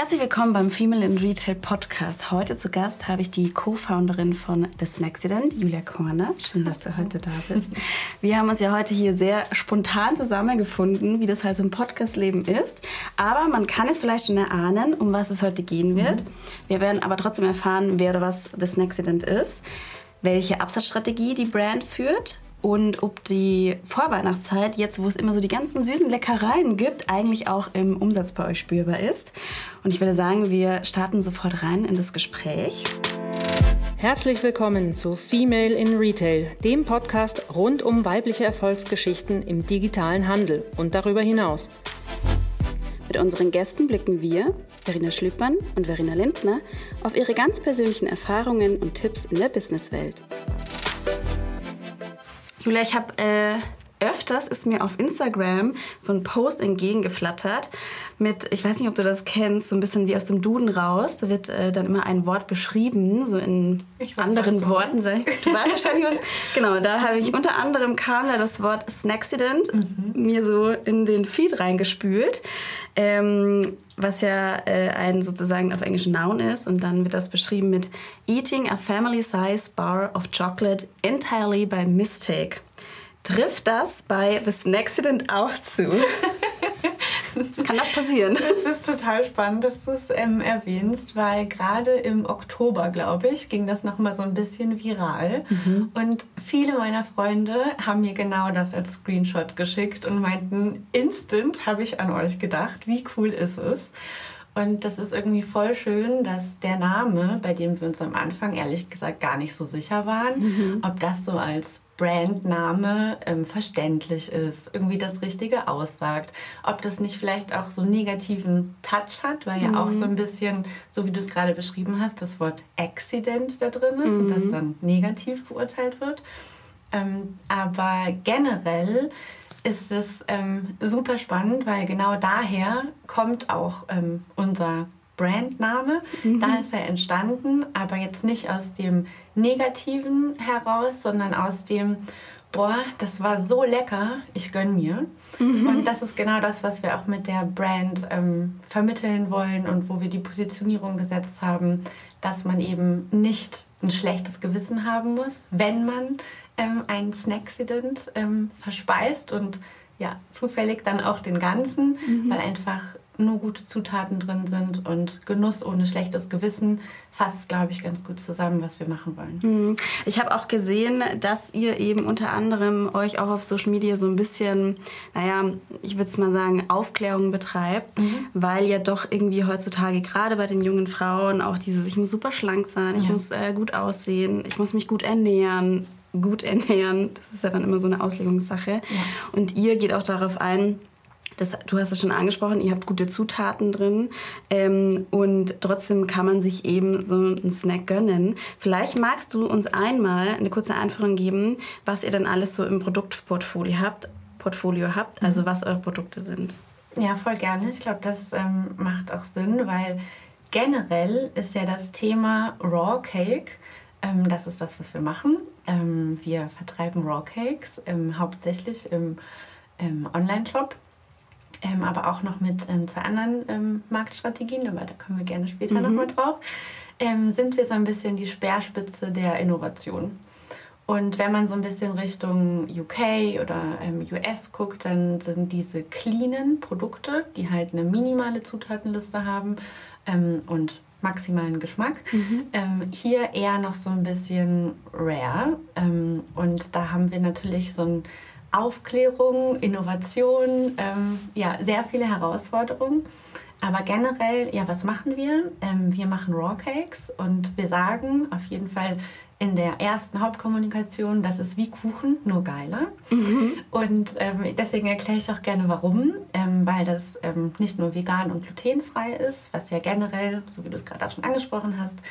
Herzlich willkommen beim Female in Retail Podcast. Heute zu Gast habe ich die Co-Founderin von The Snacksident, Julia Korner. Schön, dass du heute da bist. Wir haben uns ja heute hier sehr spontan zusammengefunden, wie das halt so im Podcast-Leben ist. Aber man kann es vielleicht schon erahnen, um was es heute gehen wird. Mhm. Wir werden aber trotzdem erfahren, wer oder was The Snacksident ist, welche Absatzstrategie die Brand führt und ob die Vorweihnachtszeit, jetzt wo es immer so die ganzen süßen Leckereien gibt, eigentlich auch im Umsatz bei euch spürbar ist. Und ich würde sagen, wir starten sofort rein in das Gespräch. Herzlich willkommen zu Female in Retail, dem Podcast rund um weibliche Erfolgsgeschichten im digitalen Handel und darüber hinaus. Mit unseren Gästen blicken wir, Verena Schlüppmann und Verena Lindner, auf ihre ganz persönlichen Erfahrungen und Tipps in der Businesswelt. Julia, ich habe äh, öfters ist mir auf Instagram so ein Post entgegengeflattert mit, ich weiß nicht, ob du das kennst, so ein bisschen wie aus dem Duden raus. Da wird äh, dann immer ein Wort beschrieben, so in weiß, anderen Worten. Du weißt wahrscheinlich was. Genau, da habe ich unter anderem kam da das Wort Snacksident mhm. mir so in den Feed reingespült, ähm, was ja äh, ein sozusagen auf Englisch Noun ist. Und dann wird das beschrieben mit Eating a family-size bar of chocolate entirely by mistake. Trifft das bei The Snacksident auch zu? Kann das passieren? Es ist total spannend, dass du es ähm, erwähnst, weil gerade im Oktober, glaube ich, ging das nochmal so ein bisschen viral. Mhm. Und viele meiner Freunde haben mir genau das als Screenshot geschickt und meinten, instant habe ich an euch gedacht, wie cool ist es? Und das ist irgendwie voll schön, dass der Name, bei dem wir uns am Anfang ehrlich gesagt gar nicht so sicher waren, mhm. ob das so als Brandname ähm, verständlich ist, irgendwie das Richtige aussagt. Ob das nicht vielleicht auch so einen negativen Touch hat, weil ja mhm. auch so ein bisschen, so wie du es gerade beschrieben hast, das Wort Accident da drin ist mhm. und das mhm. dann negativ beurteilt wird. Ähm, aber generell ist es ähm, super spannend, weil genau daher kommt auch ähm, unser Brandname. Mhm. Da ist er entstanden, aber jetzt nicht aus dem Negativen heraus, sondern aus dem, boah, das war so lecker, ich gönn mir. Mhm. Und das ist genau das, was wir auch mit der Brand ähm, vermitteln wollen und wo wir die Positionierung gesetzt haben, dass man eben nicht ein schlechtes Gewissen haben muss, wenn man ähm, ein Snacksident ähm, verspeist und ja, zufällig dann auch den ganzen, mhm. weil einfach nur gute Zutaten drin sind und Genuss ohne schlechtes Gewissen fasst, glaube ich, ganz gut zusammen, was wir machen wollen. Mhm. Ich habe auch gesehen, dass ihr eben unter anderem euch auch auf Social Media so ein bisschen, naja, ich würde es mal sagen, Aufklärung betreibt, mhm. weil ja doch irgendwie heutzutage gerade bei den jungen Frauen auch dieses, ich muss super schlank sein, ich ja. muss äh, gut aussehen, ich muss mich gut ernähren, gut ernähren. Das ist ja dann immer so eine Auslegungssache. Ja. Und ihr geht auch darauf ein, das, du hast es schon angesprochen, ihr habt gute Zutaten drin ähm, und trotzdem kann man sich eben so einen Snack gönnen. Vielleicht magst du uns einmal eine kurze Einführung geben, was ihr dann alles so im Produktportfolio habt, Portfolio habt also mhm. was eure Produkte sind. Ja, voll gerne. Ich glaube, das ähm, macht auch Sinn, weil generell ist ja das Thema Raw Cake ähm, das ist das, was wir machen. Ähm, wir vertreiben Raw Cakes ähm, hauptsächlich im, im Online-Shop ähm, aber auch noch mit ähm, zwei anderen ähm, Marktstrategien, aber da kommen wir gerne später mhm. nochmal drauf, sind wir so ein bisschen die Speerspitze der Innovation. Und wenn man so ein bisschen Richtung UK oder US guckt, dann sind diese cleanen Produkte, die halt eine minimale Zutatenliste haben und maximalen Geschmack. Mhm. Ähm, hier eher noch so ein bisschen rare. Ähm, und da haben wir natürlich so ein Aufklärung, Innovation, ähm, ja, sehr viele Herausforderungen. Aber generell, ja, was machen wir? Ähm, wir machen Raw Cakes und wir sagen auf jeden Fall in der ersten Hauptkommunikation, das ist wie Kuchen, nur geiler. Mhm. Und ähm, deswegen erkläre ich auch gerne warum. Ähm, weil das ähm, nicht nur vegan und glutenfrei ist, was ja generell, so wie du es gerade auch schon angesprochen hast,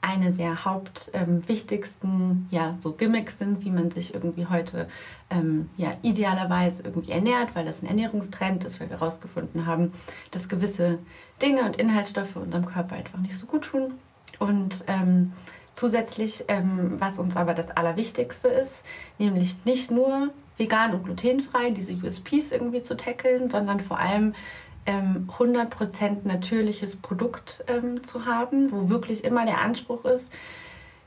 eine der hauptwichtigsten ähm, ja, so Gimmicks sind, wie man sich irgendwie heute ähm, ja, idealerweise irgendwie ernährt, weil das ein Ernährungstrend ist, weil wir herausgefunden haben, dass gewisse Dinge und Inhaltsstoffe unserem Körper einfach nicht so gut tun. Und ähm, zusätzlich, ähm, was uns aber das Allerwichtigste ist, nämlich nicht nur vegan und glutenfrei diese USPs irgendwie zu tackeln, sondern vor allem ähm, 100% natürliches Produkt ähm, zu haben, wo wirklich immer der Anspruch ist,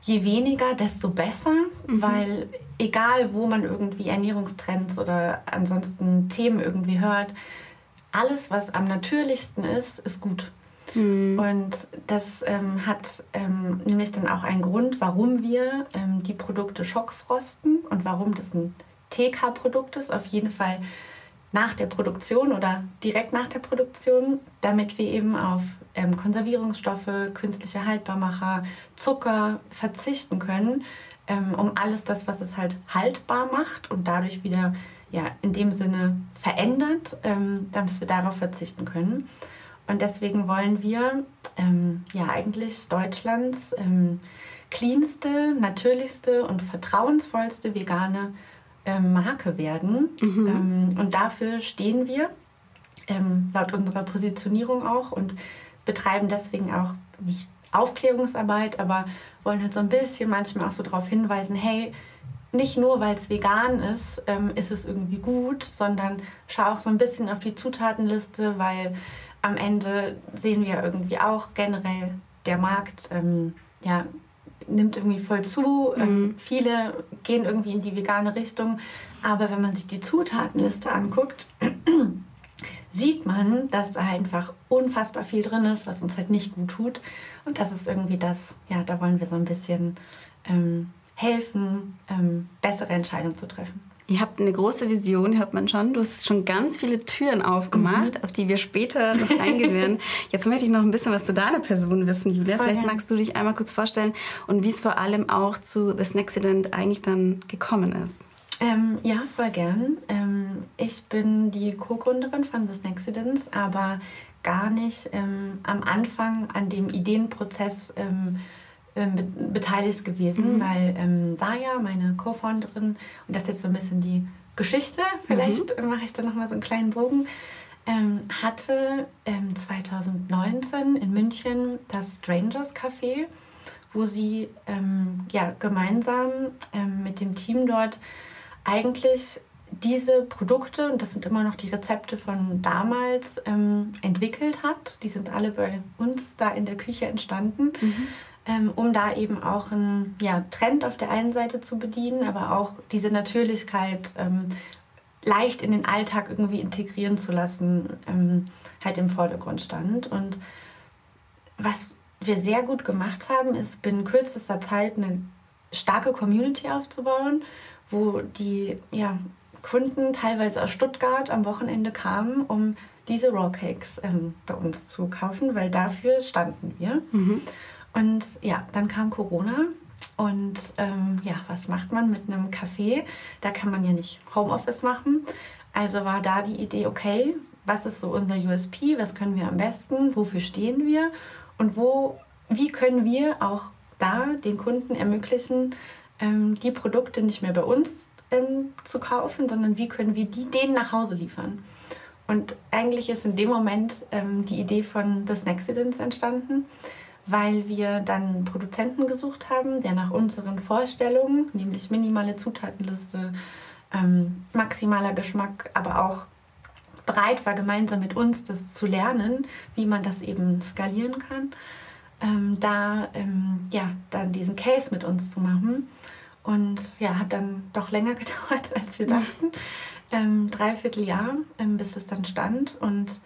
je weniger, desto besser, mhm. weil egal, wo man irgendwie Ernährungstrends oder ansonsten Themen irgendwie hört, alles, was am natürlichsten ist, ist gut. Mhm. Und das ähm, hat ähm, nämlich dann auch einen Grund, warum wir ähm, die Produkte schockfrosten und warum das ein TK-Produkt ist. Auf jeden Fall nach der Produktion oder direkt nach der Produktion, damit wir eben auf ähm, Konservierungsstoffe, künstliche Haltbarmacher, Zucker verzichten können, ähm, um alles das, was es halt haltbar macht und dadurch wieder ja, in dem Sinne verändert, ähm, damit wir darauf verzichten können. Und deswegen wollen wir ähm, ja eigentlich Deutschlands ähm, cleanste, natürlichste und vertrauensvollste vegane ähm, Marke werden. Mhm. Ähm, und dafür stehen wir ähm, laut unserer Positionierung auch und betreiben deswegen auch nicht Aufklärungsarbeit, aber wollen halt so ein bisschen manchmal auch so darauf hinweisen, hey, nicht nur weil es vegan ist, ähm, ist es irgendwie gut, sondern schau auch so ein bisschen auf die Zutatenliste, weil am Ende sehen wir irgendwie auch generell, der Markt ähm, ja, nimmt irgendwie voll zu. Ähm, mhm. Ähm, viele gehen irgendwie in die vegane Richtung. Aber wenn man sich die Zutatenliste anguckt, sieht man, dass da einfach unfassbar viel drin ist, was uns halt nicht gut tut. Und das ist irgendwie das, ja, da wollen wir so ein bisschen ähm, helfen, ähm, bessere Entscheidungen zu treffen. Ihr habt eine große Vision, hört man schon. Du hast schon ganz viele Türen aufgemacht, mhm. auf die wir später noch eingehen werden. Jetzt möchte ich noch ein bisschen was zu deiner Person wissen, Julia. Voll Vielleicht gern. magst du dich einmal kurz vorstellen und wie es vor allem auch zu The Snacksident eigentlich dann gekommen ist. Ähm, ja, voll gern. Ähm, ich bin die Co-Gründerin von The Snacksidents, aber gar nicht ähm, am Anfang an dem Ideenprozess ähm, ähm, beteiligt gewesen, mhm. weil ähm, Saya, meine Co-Founderin, und das ist jetzt so ein bisschen die Geschichte, vielleicht mhm. mache ich da nochmal so einen kleinen Bogen, ähm, hatte 2019 ähm, in München das Strangers Café, wo sie ähm, ja, gemeinsam ähm, mit dem Team dort eigentlich diese Produkte, und das sind immer noch die Rezepte von damals, entwickelt hat. Die sind alle bei uns da in der Küche entstanden. Mhm ähm, um da eben auch einen ja, Trend auf der einen Seite zu bedienen, aber auch diese Natürlichkeit ähm, leicht in den Alltag irgendwie integrieren zu lassen, ähm, halt im Vordergrund stand. Und was wir sehr gut gemacht haben, ist binnen kürzester Zeit eine starke Community aufzubauen, wo die ja, Kunden teilweise aus Stuttgart am Wochenende kamen, um diese Raw Cakes ähm, bei uns zu kaufen, weil dafür standen wir. Mhm. Und ja, dann kam Corona. Und ähm, ja, was macht man mit einem Café? Da kann man ja nicht Homeoffice machen. Also war da die Idee, okay, was ist so unser USP? Was können wir am besten? Wofür stehen wir? Und wo, wie können wir auch da den Kunden ermöglichen, ähm, die Produkte nicht mehr bei uns ähm, zu kaufen, sondern wie können wir die denen nach Hause liefern? Und eigentlich ist in dem Moment ähm, die Idee von The Snacksidents entstanden weil wir dann einen Produzenten gesucht haben, der nach unseren Vorstellungen, nämlich minimale Zutatenliste, ähm, maximaler Geschmack, aber auch bereit war, gemeinsam mit uns das zu lernen, wie man das eben skalieren kann, ähm, da ähm, ja, dann diesen Case mit uns zu machen. Und ja, hat dann doch länger gedauert, als wir dachten. Ähm, dreiviertel Jahr, ähm, bis es dann stand. Und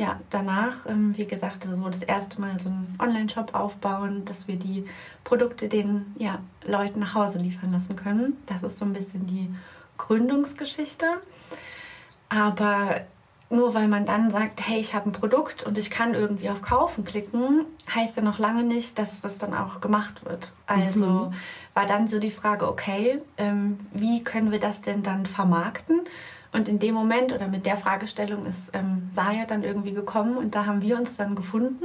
ja, danach, ähm, wie gesagt, so das erste Mal so einen Online-Shop aufbauen, dass wir die Produkte den ja, Leuten nach Hause liefern lassen können. Das ist so ein bisschen die Gründungsgeschichte. Aber nur weil man dann sagt, hey, ich habe ein Produkt und ich kann irgendwie auf Kaufen klicken, heißt ja noch lange nicht, dass das dann auch gemacht wird. Also mhm. war dann so die Frage, okay, ähm, wie können wir das denn dann vermarkten? Und in dem Moment oder mit der Fragestellung ist ähm, Saya dann irgendwie gekommen und da haben wir uns dann gefunden.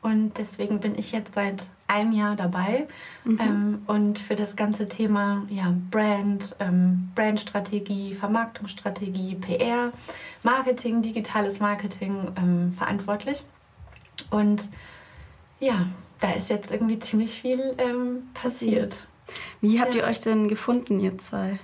Und deswegen bin ich jetzt seit einem Jahr dabei mhm. ähm, und für das ganze Thema ja, Brand, ähm, Brandstrategie, Vermarktungsstrategie, PR, Marketing, digitales Marketing ähm, verantwortlich. Und ja, da ist jetzt irgendwie ziemlich viel ähm, passiert. Wie habt ja. ihr euch denn gefunden, ihr zwei?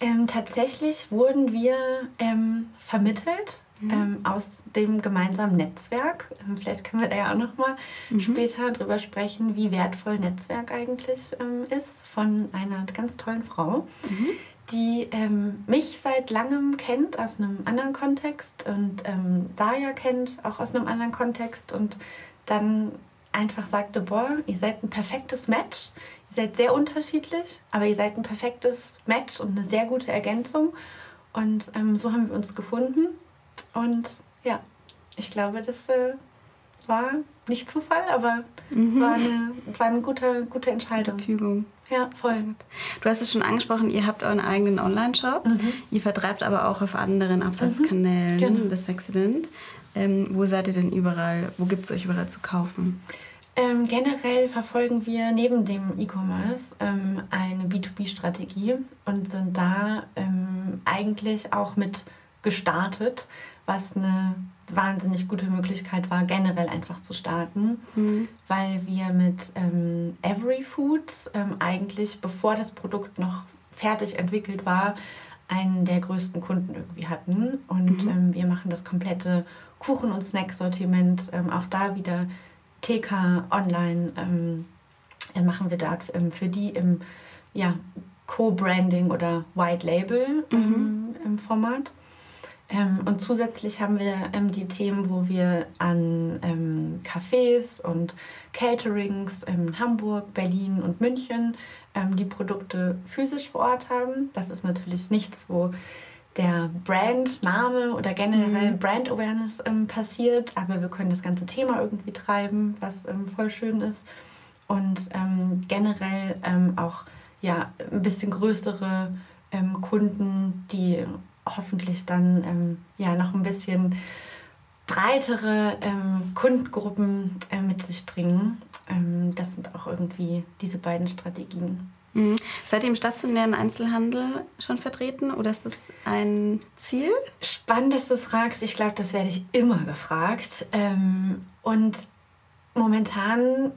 Ähm, tatsächlich wurden wir ähm, vermittelt mhm. ähm, aus dem gemeinsamen Netzwerk. Ähm, vielleicht können wir da ja auch noch mal mhm. später drüber sprechen, wie wertvoll Netzwerk eigentlich ähm, ist von einer ganz tollen Frau, mhm. die ähm, mich seit langem kennt aus einem anderen Kontext und Saya kennt auch aus einem anderen Kontext und dann einfach sagte, boah, ihr seid ein perfektes Match. Ihr seid sehr unterschiedlich, aber ihr seid ein perfektes Match und eine sehr gute Ergänzung. Und ähm, so haben wir uns gefunden. Und ja, ich glaube, das äh, war nicht Zufall, aber mhm. war eine, war eine gute, gute Entscheidung. Fügung. Ja, voll. Du hast es schon angesprochen, ihr habt euren eigenen Online-Shop. Mhm. Ihr vertreibt aber auch auf anderen Absatzkanälen mhm. genau. das Accident. Ähm, wo seid ihr denn überall? Wo gibt es euch überall zu kaufen? Ähm, generell verfolgen wir neben dem E-Commerce ähm, eine B2B-Strategie und sind da ähm, eigentlich auch mit gestartet, was eine wahnsinnig gute Möglichkeit war, generell einfach zu starten, mhm. weil wir mit ähm, Every Food ähm, eigentlich, bevor das Produkt noch fertig entwickelt war, einen der größten Kunden irgendwie hatten. Und mhm. ähm, wir machen das komplette Kuchen- und Snack-Sortiment, ähm, auch da wieder TK Online ähm, äh, machen wir da ähm, für die im ja, Co-Branding oder White Label mhm. im Format. Ähm, und zusätzlich haben wir ähm, die Themen, wo wir an ähm, Cafés und Caterings in Hamburg, Berlin und München ähm, die Produkte physisch vor Ort haben. Das ist natürlich nichts, wo der Brandname oder generell mhm. Brand Awareness ähm, passiert, aber wir können das ganze Thema irgendwie treiben, was ähm, voll schön ist. Und generell auch ja, ein bisschen größere Kunden, die hoffentlich dann ähm, ja noch ein bisschen breitere ähm, Kundengruppen äh, mit sich bringen. Ähm, das sind auch irgendwie diese beiden Strategien. Mhm. Seid ihr im stationären Einzelhandel schon vertreten oder ist das ein Ziel? Spannend, dass du es fragst. Ich glaube, das werde ich immer gefragt. Ähm, und momentan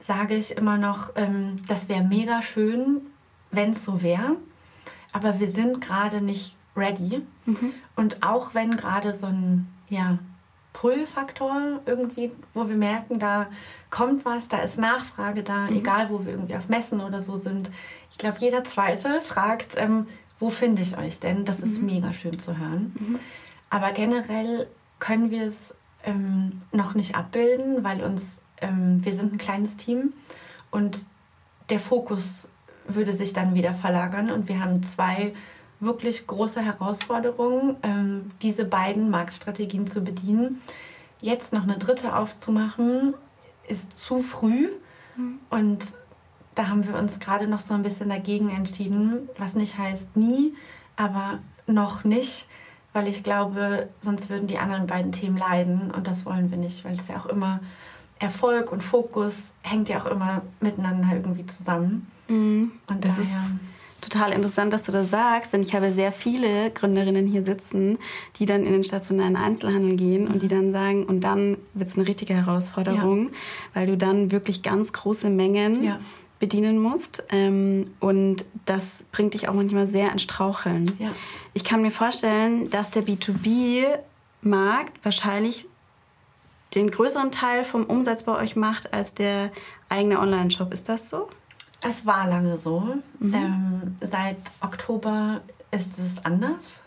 sage ich immer noch, ähm, das wäre mega schön, wenn es so wäre. Aber wir sind gerade nicht ready. Mhm. Und auch wenn gerade so ein ja, Pull-Faktor irgendwie, wo wir merken, da kommt was, da ist Nachfrage da, mhm. egal wo wir irgendwie auf Messen oder so sind. Ich glaube, jeder Zweite fragt, ähm, wo finde ich euch denn? Das ist mhm. mega schön zu hören. Mhm. Aber generell können wir es ähm, noch nicht abbilden, weil uns, ähm, wir sind ein kleines Team und der Fokus würde sich dann wieder verlagern und wir haben zwei wirklich große Herausforderung, ähm, diese beiden Marktstrategien zu bedienen. Jetzt noch eine dritte aufzumachen, ist zu früh. Mhm. Und da haben wir uns gerade noch so ein bisschen dagegen entschieden, was nicht heißt nie, aber noch nicht, weil ich glaube, sonst würden die anderen beiden Themen leiden und das wollen wir nicht, weil es ja auch immer Erfolg und Fokus hängt ja auch immer miteinander irgendwie zusammen. Mhm. Und das daher, ist total interessant, dass du das sagst, denn ich habe sehr viele Gründerinnen hier sitzen, die dann in den stationären Einzelhandel gehen und die dann sagen, und dann wird es eine richtige Herausforderung, ja. weil du dann wirklich ganz große Mengen ja. bedienen musst. Ähm, und das bringt dich auch manchmal sehr ins Straucheln. Ja. Ich kann mir vorstellen, dass der B2B-Markt wahrscheinlich den größeren Teil vom Umsatz bei euch macht als der eigene Online-Shop. Ist das so? Es war lange so. Mhm. Ähm, seit Oktober ist es anders.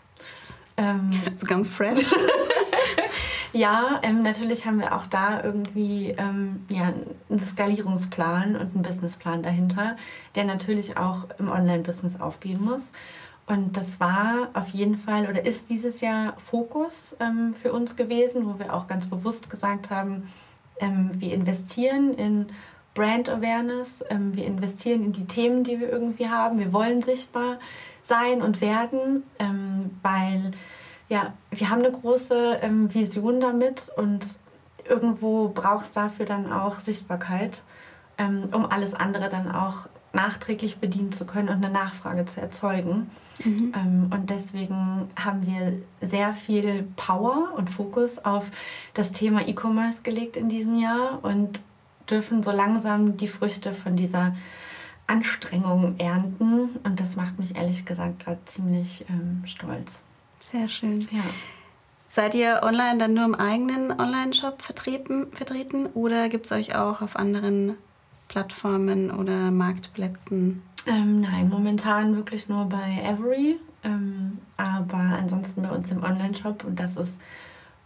Ähm, so ganz fresh. ja, ähm, natürlich haben wir auch da irgendwie ähm, ja, einen Skalierungsplan und einen Businessplan dahinter, der natürlich auch im Online-Business aufgehen muss. Und das war auf jeden Fall oder ist dieses Jahr Fokus ähm, für uns gewesen, wo wir auch ganz bewusst gesagt haben, ähm, wir investieren in Brand Awareness. Ähm, wir investieren in die Themen, die wir irgendwie haben. Wir wollen sichtbar sein und werden, ähm, weil ja, wir haben eine große ähm, Vision damit und irgendwo braucht es dafür dann auch Sichtbarkeit, um alles andere dann auch nachträglich bedienen zu können und eine Nachfrage zu erzeugen. Mhm. Und deswegen haben wir sehr viel Power und Fokus auf das Thema E-Commerce gelegt in diesem Jahr und dürfen so langsam die Früchte von dieser Anstrengung ernten. Und das macht mich ehrlich gesagt gerade ziemlich ähm, stolz. Sehr schön. Ja. Seid ihr online dann nur im eigenen Online-Shop vertreten, vertreten oder gibt es euch auch auf anderen Plattformen oder Marktplätzen? Ähm, nein, momentan wirklich nur bei Every, ähm, aber ansonsten bei uns im Online-Shop und das ist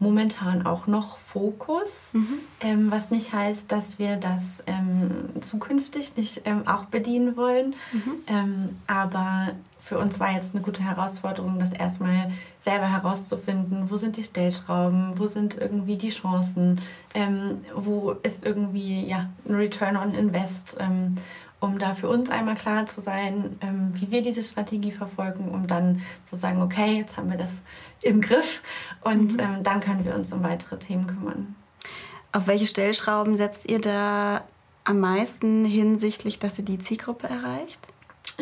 momentan auch noch Fokus, mhm. ähm, was nicht heißt, dass wir das ähm, zukünftig nicht ähm, auch bedienen wollen. Mhm. Ähm, aber für uns war jetzt eine gute Herausforderung, das erstmal selber herauszufinden, wo sind die Stellschrauben, wo sind irgendwie die Chancen, ähm, wo ist irgendwie ja, ein Return on Invest ähm, um da für uns einmal klar zu sein, ähm, wie wir diese Strategie verfolgen, um dann zu sagen, okay, jetzt haben wir das im Griff und mhm. ähm, dann können wir uns um weitere Themen kümmern. Auf welche Stellschrauben setzt ihr da am meisten hinsichtlich, dass ihr die Zielgruppe erreicht?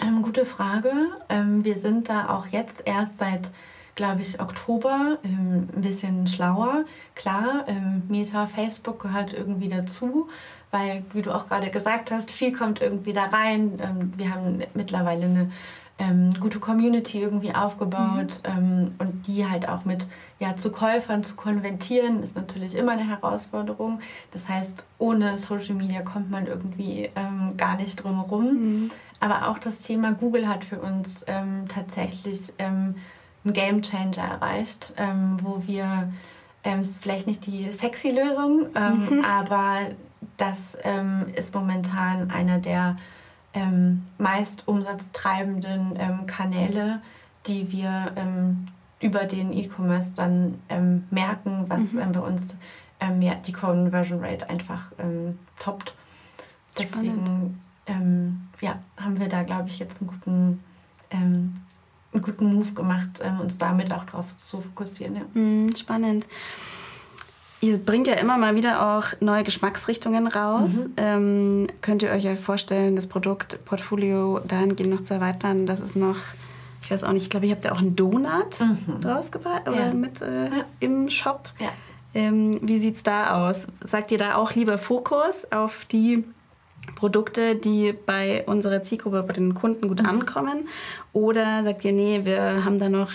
Ähm, gute Frage. Ähm, wir sind da auch jetzt erst seit glaube ich, Oktober ähm, ein bisschen schlauer. Klar, ähm, Meta, Facebook gehört irgendwie dazu, weil, wie du auch gerade gesagt hast, viel kommt irgendwie da rein. Ähm, wir haben mittlerweile eine ähm, gute Community irgendwie aufgebaut mhm. ähm, und die halt auch mit ja, zu Käufern zu konvertieren, ist natürlich immer eine Herausforderung. Das heißt, ohne Social Media kommt man irgendwie ähm, gar nicht drum herum. Mhm. Aber auch das Thema Google hat für uns ähm, tatsächlich ähm, einen Game Changer erreicht, ähm, wo wir ist vielleicht nicht die sexy Lösung, mhm. aber das ähm, ist momentan einer der ähm, meist umsatztreibenden ähm, Kanäle, die wir ähm, über den E-Commerce dann ähm, merken, was mhm. bei uns ja, die Conversion Rate einfach toppt. Deswegen ja, haben wir da, glaube ich, jetzt einen guten einen guten Move gemacht, ähm, uns damit auch darauf zu fokussieren. Ja. Mhm, spannend. Ihr bringt ja immer mal wieder auch neue Geschmacksrichtungen raus. Mhm. Ähm, könnt ihr euch ja vorstellen, das Produktportfolio dahingehend noch zu erweitern? Das ist noch, ich weiß auch nicht, ich glaube, ihr habt ja auch einen Donut mhm. rausgebracht oder ja. mit äh, ja. im Shop. Ja. Ähm, wie sieht es da aus? Sagt ihr da auch lieber Fokus auf die Produkte, die bei unserer Zielgruppe, bei den Kunden gut mhm. ankommen? Oder sagt ihr, nee, wir haben da noch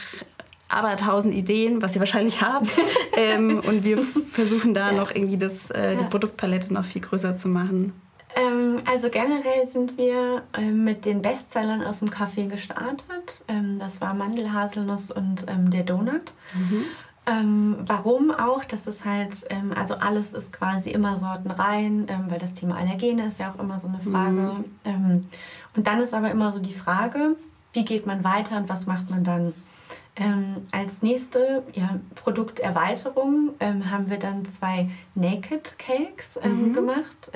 aber tausend Ideen, was ihr wahrscheinlich habt. ähm, und wir versuchen da ja. noch irgendwie das, äh, die ja. Produktpalette noch viel größer zu machen. Ähm, also generell sind wir ähm, mit den Bestsellern aus dem Kaffee gestartet. Ähm, das war Mandelhaselnuss und ähm, der Donut. Mhm. Ähm, warum auch? Das ist halt, also alles ist quasi immer Sorten rein, ähm, weil das Thema Allergene ist ja auch immer so eine Frage. Mhm. Und dann ist aber immer so die Frage, wie geht man weiter und was macht man dann? Ähm, als nächste ja, Produkterweiterung ähm, haben wir dann zwei Naked Cakes mhm. gemacht.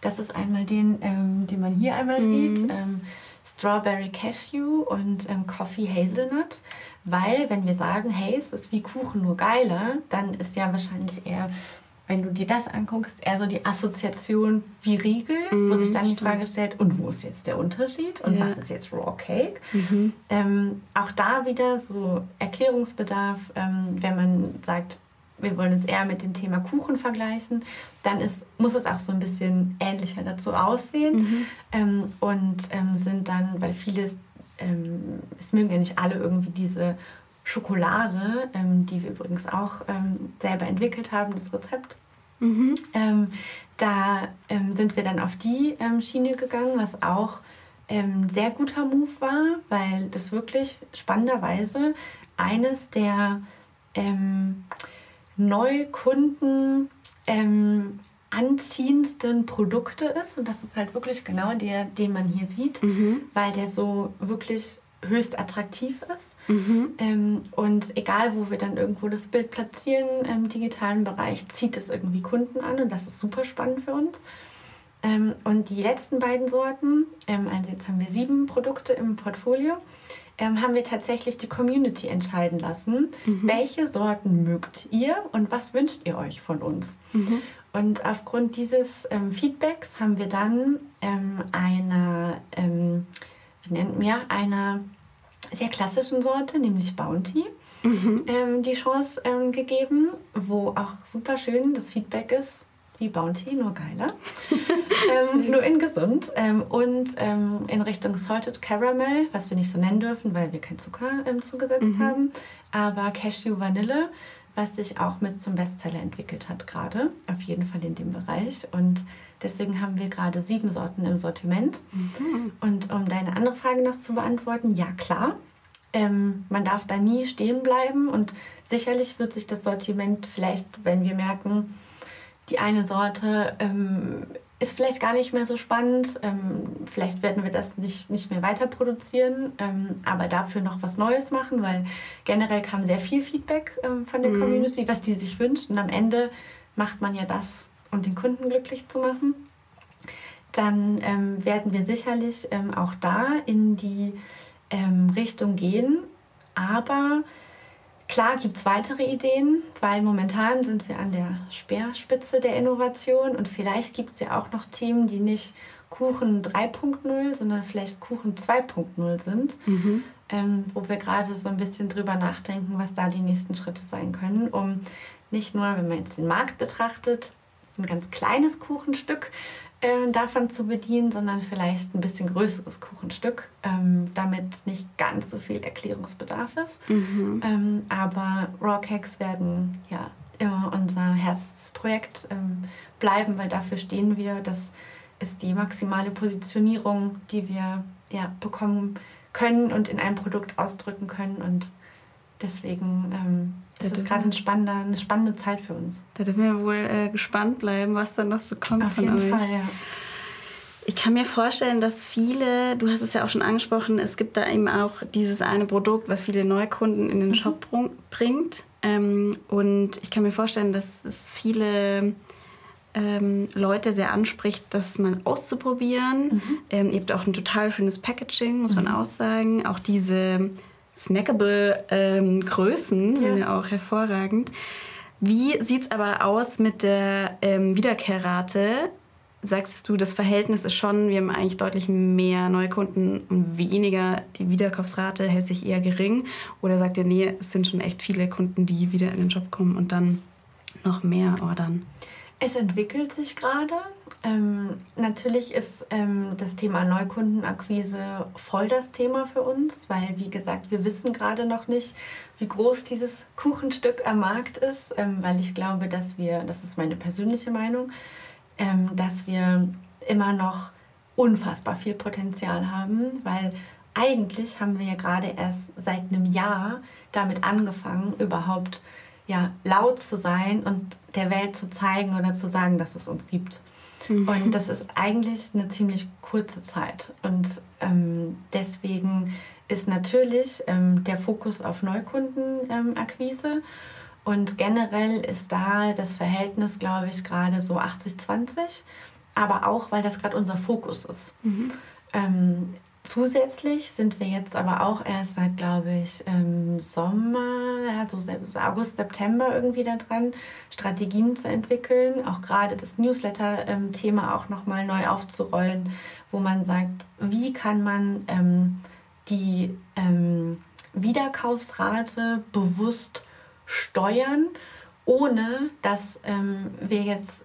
das ist einmal den, den man hier einmal mhm. sieht. Strawberry Cashew und Coffee Hazelnut. Weil, wenn wir sagen, hey, es ist wie Kuchen nur geiler, dann ist ja wahrscheinlich eher, wenn du dir das anguckst, eher so die Assoziation wie Riegel, mm, wo sich dann stimmt. die Frage stellt, und wo ist jetzt der Unterschied und ja. was ist jetzt Raw Cake? Mhm. Ähm, auch da wieder so Erklärungsbedarf, ähm, wenn man sagt, wir wollen uns eher mit dem Thema Kuchen vergleichen, dann ist, muss es auch so ein bisschen ähnlicher dazu aussehen mhm. ähm, und ähm, sind dann, weil vieles ähm, es mögen ja nicht alle irgendwie diese Schokolade, ähm, die wir übrigens auch ähm, selber entwickelt haben, das Rezept. Mhm. Ähm, da ähm, sind wir dann auf die ähm, Schiene gegangen, was auch ein sehr guter Move war, weil das wirklich spannenderweise eines der Neukunden anziehendsten Produkte ist. Und das ist halt wirklich genau der, den man hier sieht, mhm. weil der so wirklich höchst attraktiv ist. Mhm. Ähm, und egal, wo wir dann irgendwo das Bild platzieren im digitalen Bereich, zieht es irgendwie Kunden an und das ist super spannend für uns. Ähm, und die letzten beiden Sorten, ähm, also jetzt haben wir sieben Produkte im Portfolio, ähm, haben wir tatsächlich die Community entscheiden lassen, mhm. welche Sorten mögt ihr und was wünscht ihr euch von uns. Mhm. Und aufgrund dieses ähm, Feedbacks haben wir dann ähm, eine, nennt wir, eine sehr klassischen Sorte, nämlich Bounty, mhm. Ähm, die Chance ähm, gegeben, wo auch super schön das Feedback ist, wie Bounty, nur geiler. ähm, nur in gesund. Ähm, und ähm, in Richtung Salted Caramel, was wir nicht so nennen dürfen, weil wir keinen Zucker ähm, zugesetzt mhm. haben. Aber Cashew Vanille was sich auch mit zum Bestseller entwickelt hat gerade, auf jeden Fall in dem Bereich. Und deswegen haben wir gerade sieben Sorten im Sortiment. Mhm. Und um deine andere Frage noch zu beantworten, ja klar, ähm, man darf da nie stehen bleiben und sicherlich wird sich das Sortiment vielleicht, wenn wir merken, die eine Sorte ähm, ist vielleicht gar nicht mehr so spannend. Ähm, vielleicht werden wir das nicht, nicht mehr weiter produzieren, ähm, aber dafür noch was Neues machen, weil generell kam sehr viel Feedback ähm, von der mhm. Community, was die sich wünscht. Und am Ende macht man ja das, um den Kunden glücklich zu machen. Dann ähm, werden wir sicherlich ähm, auch da in die ähm, Richtung gehen, aber Klar gibt es weitere Ideen, weil momentan sind wir an der Speerspitze der Innovation und vielleicht gibt es ja auch noch Themen, die nicht Kuchen 3.0, sondern vielleicht Kuchen 2.0 sind, mhm. ähm, wo wir gerade so ein bisschen drüber nachdenken, was da die nächsten Schritte sein können, um nicht nur, wenn man jetzt den Markt betrachtet, ein ganz kleines Kuchenstück äh, davon zu bedienen, sondern vielleicht ein bisschen größeres Kuchenstück, ähm, damit nicht ganz so viel Erklärungsbedarf ist. Mhm. Ähm, aber Raw Cakes werden ja immer unser Herzensprojekt ähm, bleiben, weil dafür stehen wir. Das ist die maximale Positionierung, die wir ja, bekommen können und in einem Produkt ausdrücken können. Und deswegen ähm, das ist gerade ein eine spannende Zeit für uns. Da dürfen wir wohl äh, gespannt bleiben, was dann noch so kommt Auf von jeden euch. Fall, ja. Ich kann mir vorstellen, dass viele, du hast es ja auch schon angesprochen, es gibt da eben auch dieses eine Produkt, was viele Neukunden in den mhm. Shop bringt. Ähm, und ich kann mir vorstellen, dass es viele ähm, Leute sehr anspricht, das mal auszuprobieren. Mhm. Ähm, ihr habt auch ein total schönes Packaging, muss man mhm. auch sagen. Auch diese snackable ähm, Größen ja. sind ja auch hervorragend. Wie sieht es aber aus mit der ähm, Wiederkehrrate? Sagst du, das Verhältnis ist schon, wir haben eigentlich deutlich mehr Neukunden und weniger, die Wiederkaufsrate hält sich eher gering? Oder sagt ihr, nee, es sind schon echt viele Kunden, die wieder in den Job kommen und dann noch mehr ordern? Es entwickelt sich gerade. Ähm, natürlich ist ähm, das Thema Neukundenakquise voll das Thema für uns, weil, wie gesagt, wir wissen gerade noch nicht, wie groß dieses Kuchenstück am Markt ist, ähm, weil ich glaube, dass wir, das ist meine persönliche Meinung, ähm, dass wir immer noch unfassbar viel Potenzial haben, weil eigentlich haben wir ja gerade erst seit einem Jahr damit angefangen, überhaupt ja, laut zu sein und der Welt zu zeigen oder zu sagen, dass es uns gibt. Mhm. Und das ist eigentlich eine ziemlich kurze Zeit. Und ähm, deswegen ist natürlich ähm, der Fokus auf Neukundenakquise. Ähm, und generell ist da das Verhältnis, glaube ich, gerade so 80-20. Aber auch, weil das gerade unser Fokus ist. Mhm. Ähm, Zusätzlich sind wir jetzt aber auch erst seit, glaube ich, im Sommer, ja, so August, September irgendwie da dran, Strategien zu entwickeln, auch gerade das Newsletter-Thema auch nochmal neu aufzurollen, wo man sagt, wie kann man ähm, die ähm, Wiederkaufsrate bewusst steuern, ohne dass ähm, wir jetzt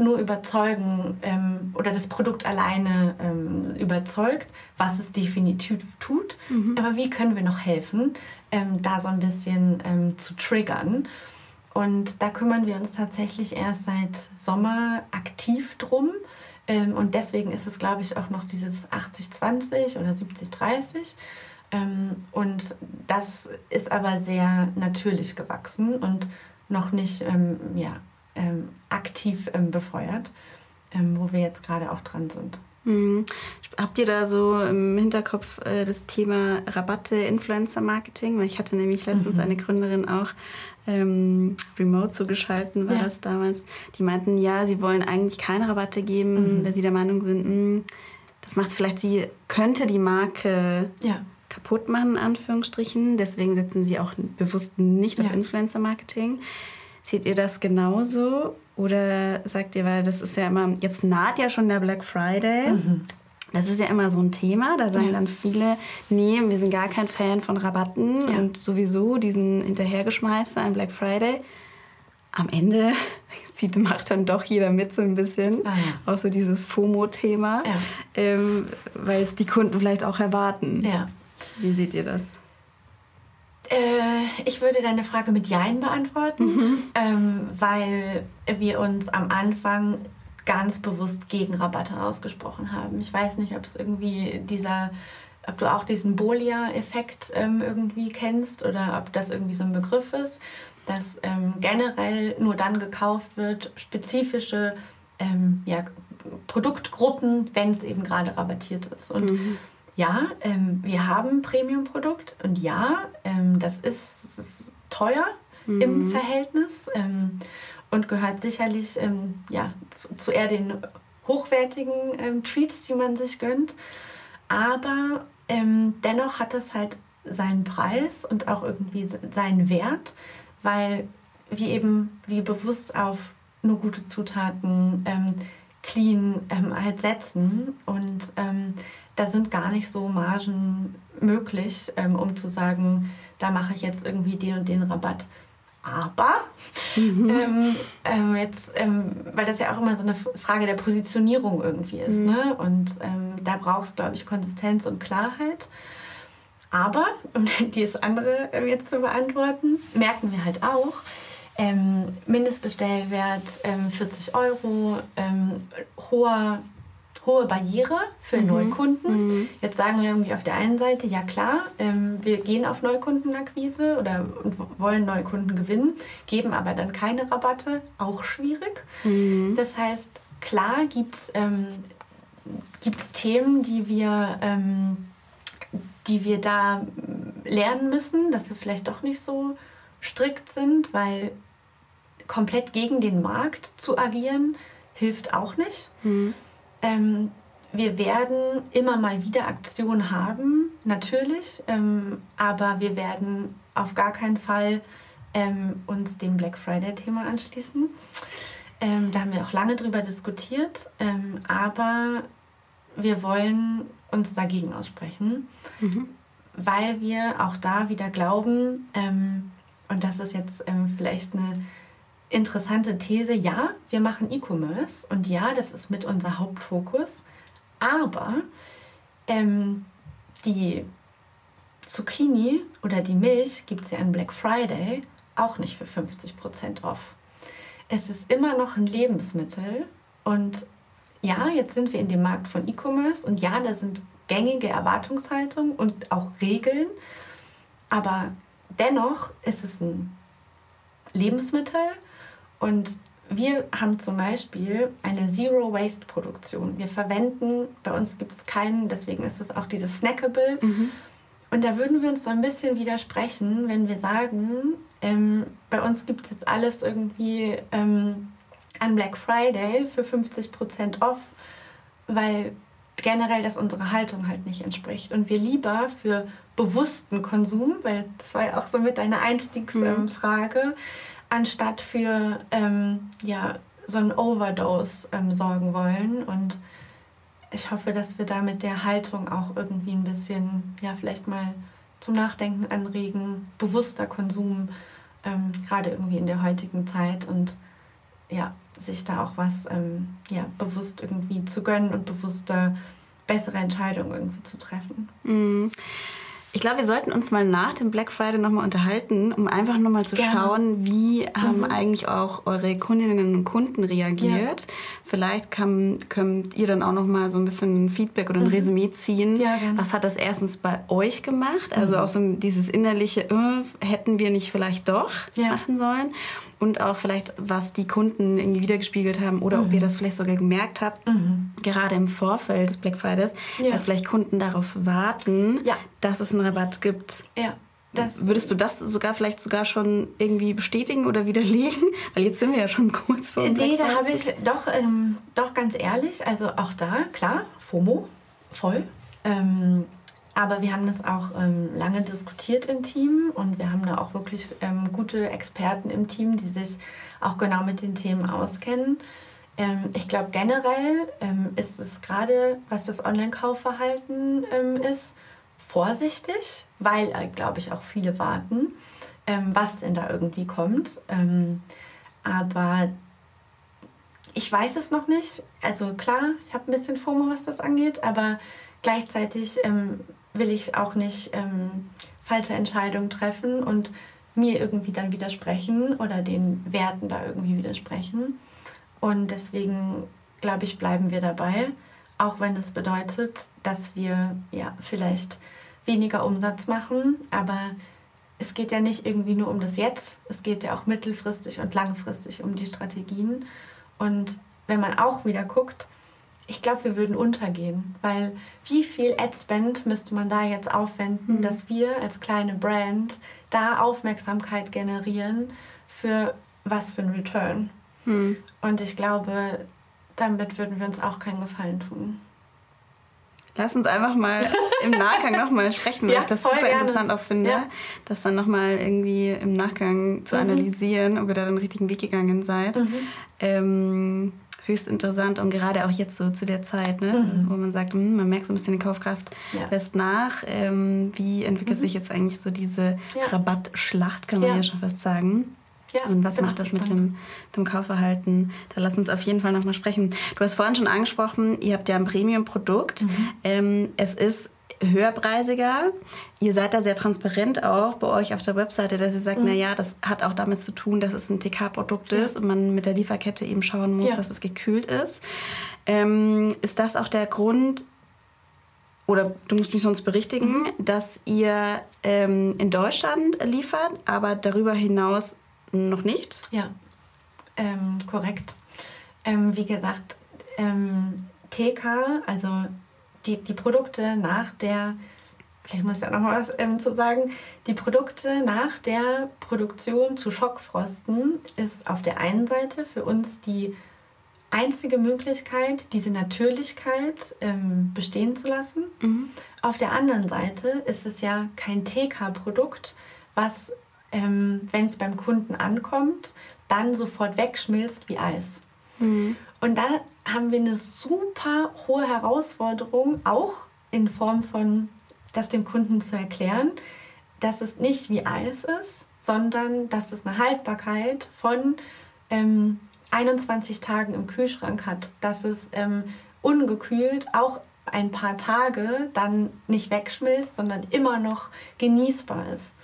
nur überzeugen ähm, oder das Produkt alleine ähm, überzeugt, was es definitiv tut. Mhm. Aber wie können wir noch helfen, ähm, da so ein bisschen ähm, zu triggern? Und da kümmern wir uns tatsächlich erst seit Sommer aktiv drum. Ähm, und deswegen ist es, glaube ich, auch noch dieses 80-20 oder 70-30. Ähm, und das ist aber sehr natürlich gewachsen und noch nicht ja, ähm, aktiv ähm, befeuert, ähm, wo wir jetzt gerade auch dran sind. Mhm. Habt ihr da so im Hinterkopf äh, das Thema Rabatte, Influencer-Marketing? Weil ich hatte nämlich letztens mhm. eine Gründerin auch ähm, remote zugeschalten, war ja. das damals. Die meinten, ja, sie wollen eigentlich keine Rabatte geben, mhm. weil sie der Meinung sind, mh, hm, das macht vielleicht sie, könnte die Marke ja. kaputt machen, in Anführungsstrichen. Deswegen setzen sie auch bewusst nicht ja. auf Influencer-Marketing. Seht ihr das genauso? Oder sagt ihr, weil das ist ja immer, jetzt naht ja schon der Black Friday. Mhm. Das ist ja immer so ein Thema. Da sagen ja. dann viele, nee, wir sind gar kein Fan von Rabatten ja. und sowieso diesen Hinterhergeschmeißer am Black Friday. Am Ende zieht, macht dann doch jeder mit so ein bisschen. Ah, ja. Auch so dieses FOMO-Thema, ähm, weil es die Kunden vielleicht auch erwarten. Wie seht ihr das? Äh, ich würde deine Frage mit Jein beantworten, mhm. ähm, weil wir uns am Anfang ganz bewusst gegen Rabatte ausgesprochen haben. Ich weiß nicht, ob es irgendwie dieser, ob du auch diesen Bolia-Effekt ähm, irgendwie kennst oder ob das irgendwie so ein Begriff ist, dass ähm, generell nur dann gekauft wird, spezifische ähm, ja, Produktgruppen, wenn es eben gerade rabattiert ist. Und mhm. Ja, ähm, wir haben ein Premium-Produkt und ja, ähm, das, ist, das, ist, teuer mhm. im Verhältnis ähm, und gehört sicherlich ähm, ja, zu, zu, eher den hochwertigen ähm, Treats, die man sich gönnt. Aber dennoch hat es halt seinen Preis und auch irgendwie seinen Wert, weil wir eben wie bewusst auf nur gute Zutaten ähm, clean ähm, halt setzen. Und ähm, da sind gar nicht so Margen möglich, ähm, um zu sagen, da mache ich jetzt irgendwie den und den Rabatt. Aber mhm. ähm, ähm, jetzt, ähm, weil das ja auch immer so eine Frage der Positionierung irgendwie ist, mhm. ne? Und ähm, da brauchst glaube ich, Konsistenz und Klarheit. Aber, um dieses andere ähm, jetzt zu beantworten, merken wir halt auch, Mindestbestellwert ähm, 40 Euro, hoher, hohe Barriere für mhm. Neukunden. Mhm. Jetzt sagen wir irgendwie auf der einen Seite, ja klar, ähm, wir gehen auf Neukundenakquise oder wollen Neukunden gewinnen, geben aber dann keine Rabatte, auch schwierig. Mhm. Das heißt, klar gibt es ähm, Themen, die wir, ähm, die wir da lernen müssen, dass wir vielleicht doch nicht so strikt sind, weil komplett gegen den Markt zu agieren, hilft auch nicht. Ähm, wir werden immer mal wieder Aktionen haben, natürlich, ähm, aber wir werden auf gar keinen Fall ähm, uns dem Black Friday-Thema anschließen. Ähm, da haben wir auch lange drüber diskutiert, ähm, aber wir wollen uns dagegen aussprechen, mhm. weil wir auch da wieder glauben, ähm, und das ist jetzt vielleicht eine interessante These, ja, wir machen E-Commerce und ja, das ist mit unser Hauptfokus, aber ähm, die Zucchini oder die Milch gibt es ja an Black Friday auch nicht für 50% off. Es ist immer noch ein Lebensmittel und ja, jetzt sind wir in dem Markt von E-Commerce und ja, da sind gängige Erwartungshaltungen und auch Regeln, aber dennoch ist es ein Lebensmittel und wir haben zum Beispiel eine Zero-Waste-Produktion. Wir verwenden, bei uns gibt es keinen, deswegen ist es auch dieses Snackable. Mhm. Und da würden wir uns so ein bisschen widersprechen, wenn wir sagen, ähm, bei uns gibt es jetzt alles irgendwie ähm, an Black Friday für 50% off, weil generell das unserer Haltung halt nicht entspricht. Und wir lieber für bewussten Konsum, weil das war ja auch so mit deiner Einstiegsfrage, mhm anstatt für ähm, ja, so ein Overdose ähm, sorgen wollen. Und ich hoffe, dass wir da mit der Haltung auch irgendwie ein bisschen, ja, vielleicht mal zum Nachdenken anregen, bewusster Konsum, ähm, gerade irgendwie in der heutigen Zeit und ja, sich da auch was ähm, ja, bewusst irgendwie zu gönnen und bewusster bessere Entscheidungen irgendwie zu treffen. Mhm. Ich glaube, wir sollten uns mal nach dem Black Friday nochmal unterhalten, um einfach nochmal zu Gerne. schauen, wie haben mhm. eigentlich auch eure Kundinnen und Kunden reagiert. Ja. Vielleicht kann, könnt ihr dann auch nochmal so ein bisschen ein Feedback oder ein mhm. Resümee ziehen. Ja, Was hat das erstens bei euch gemacht? Also mhm. auch so dieses innerliche, äh, hätten wir nicht vielleicht doch ja. machen sollen? und auch vielleicht, was die Kunden irgendwie wiedergespiegelt haben oder mhm. ob ihr das vielleicht sogar gemerkt habt, mhm. gerade im Vorfeld des Black Fridays, dass vielleicht Kunden darauf warten, dass es Rabatt gibt. Ja. Das Würdest du das sogar vielleicht sogar schon irgendwie bestätigen oder widerlegen? Weil jetzt sind wir ja schon kurz vor dem Nee, da habe ich doch, ähm, doch ganz ehrlich, also auch da, klar, FOMO, voll. Ähm, aber wir haben das auch ähm, lange diskutiert im Team und wir haben da auch wirklich ähm, gute Experten im Team, die sich auch genau mit den Themen auskennen. Ähm, ich glaube generell ähm, ist es gerade, was das Online-Kaufverhalten ist, vorsichtig, weil, äh, glaube ich, auch viele warten, ähm, was denn da irgendwie kommt. aber ich weiß es noch nicht. Also klar, ich habe ein bisschen FOMO, was das angeht, aber gleichzeitig ähm, will ich auch nicht ähm, falsche Entscheidungen treffen und mir irgendwie dann widersprechen oder den Werten da irgendwie widersprechen. Und deswegen, glaube ich, bleiben wir dabei, auch wenn es bedeutet, dass wir ja vielleicht weniger Umsatz machen, aber es geht ja nicht irgendwie nur um das Jetzt, es geht ja auch mittelfristig und langfristig um die Strategien. Und wenn man auch wieder guckt, ich glaube, wir würden untergehen, weil wie viel Ad-Spend müsste man da jetzt aufwenden, mhm. dass wir als kleine Brand da Aufmerksamkeit generieren für was für ein Return. Mhm. Und ich glaube, damit würden wir uns auch keinen Gefallen tun. Lass uns einfach mal im Nachgang nochmal sprechen, weil ja, ich das super gerne. interessant auch finde, ja. das dann nochmal irgendwie im Nachgang zu mhm. analysieren, ob ihr da den richtigen Weg gegangen seid. Mhm. Ähm, höchst interessant und gerade auch jetzt so zu der Zeit, ne? Mhm. wo man sagt, hm, man merkt so ein bisschen die Kaufkraft ja. lässt nach. Ähm, wie entwickelt mhm. sich jetzt eigentlich so diese. Rabattschlacht, kann man ja schon fast sagen? Ja, und was macht das mit dem, dem Kaufverhalten? Da lass uns auf jeden Fall nochmal sprechen. Du hast vorhin schon angesprochen, ihr habt ja ein Premium-Produkt. Mhm. Ähm, es ist höherpreisiger. Ihr seid da sehr transparent auch bei euch auf der Webseite, dass ihr sagt, mhm. naja, das hat auch damit zu tun, dass es ein TK-Produkt ist und man mit der Lieferkette eben schauen muss, ja. dass es gekühlt ist. Ähm, ist das auch der Grund, oder du musst mich sonst berichtigen, mhm. dass ihr ähm, in Deutschland liefert, aber darüber hinaus noch nicht? Ja, ähm, korrekt. Ähm, wie gesagt, ähm, TK, also die, die Produkte nach der, vielleicht muss ich da noch mal was ähm, zu sagen, die Produkte nach der Produktion zu Schockfrosten ist auf der einen Seite für uns die einzige Möglichkeit, diese Natürlichkeit ähm, bestehen zu lassen. Mhm. Auf der anderen Seite ist es ja kein TK-Produkt, was, ähm, wenn es beim Kunden ankommt, dann sofort wegschmilzt wie Eis. Mhm. Und da haben wir eine super hohe Herausforderung, auch in Form von das dem Kunden zu erklären, dass es nicht wie Eis ist, sondern dass es eine Haltbarkeit von ähm, 21 Tagen im Kühlschrank hat, dass es ähm, ungekühlt auch ein paar Tage dann nicht wegschmilzt, sondern immer noch genießbar ist.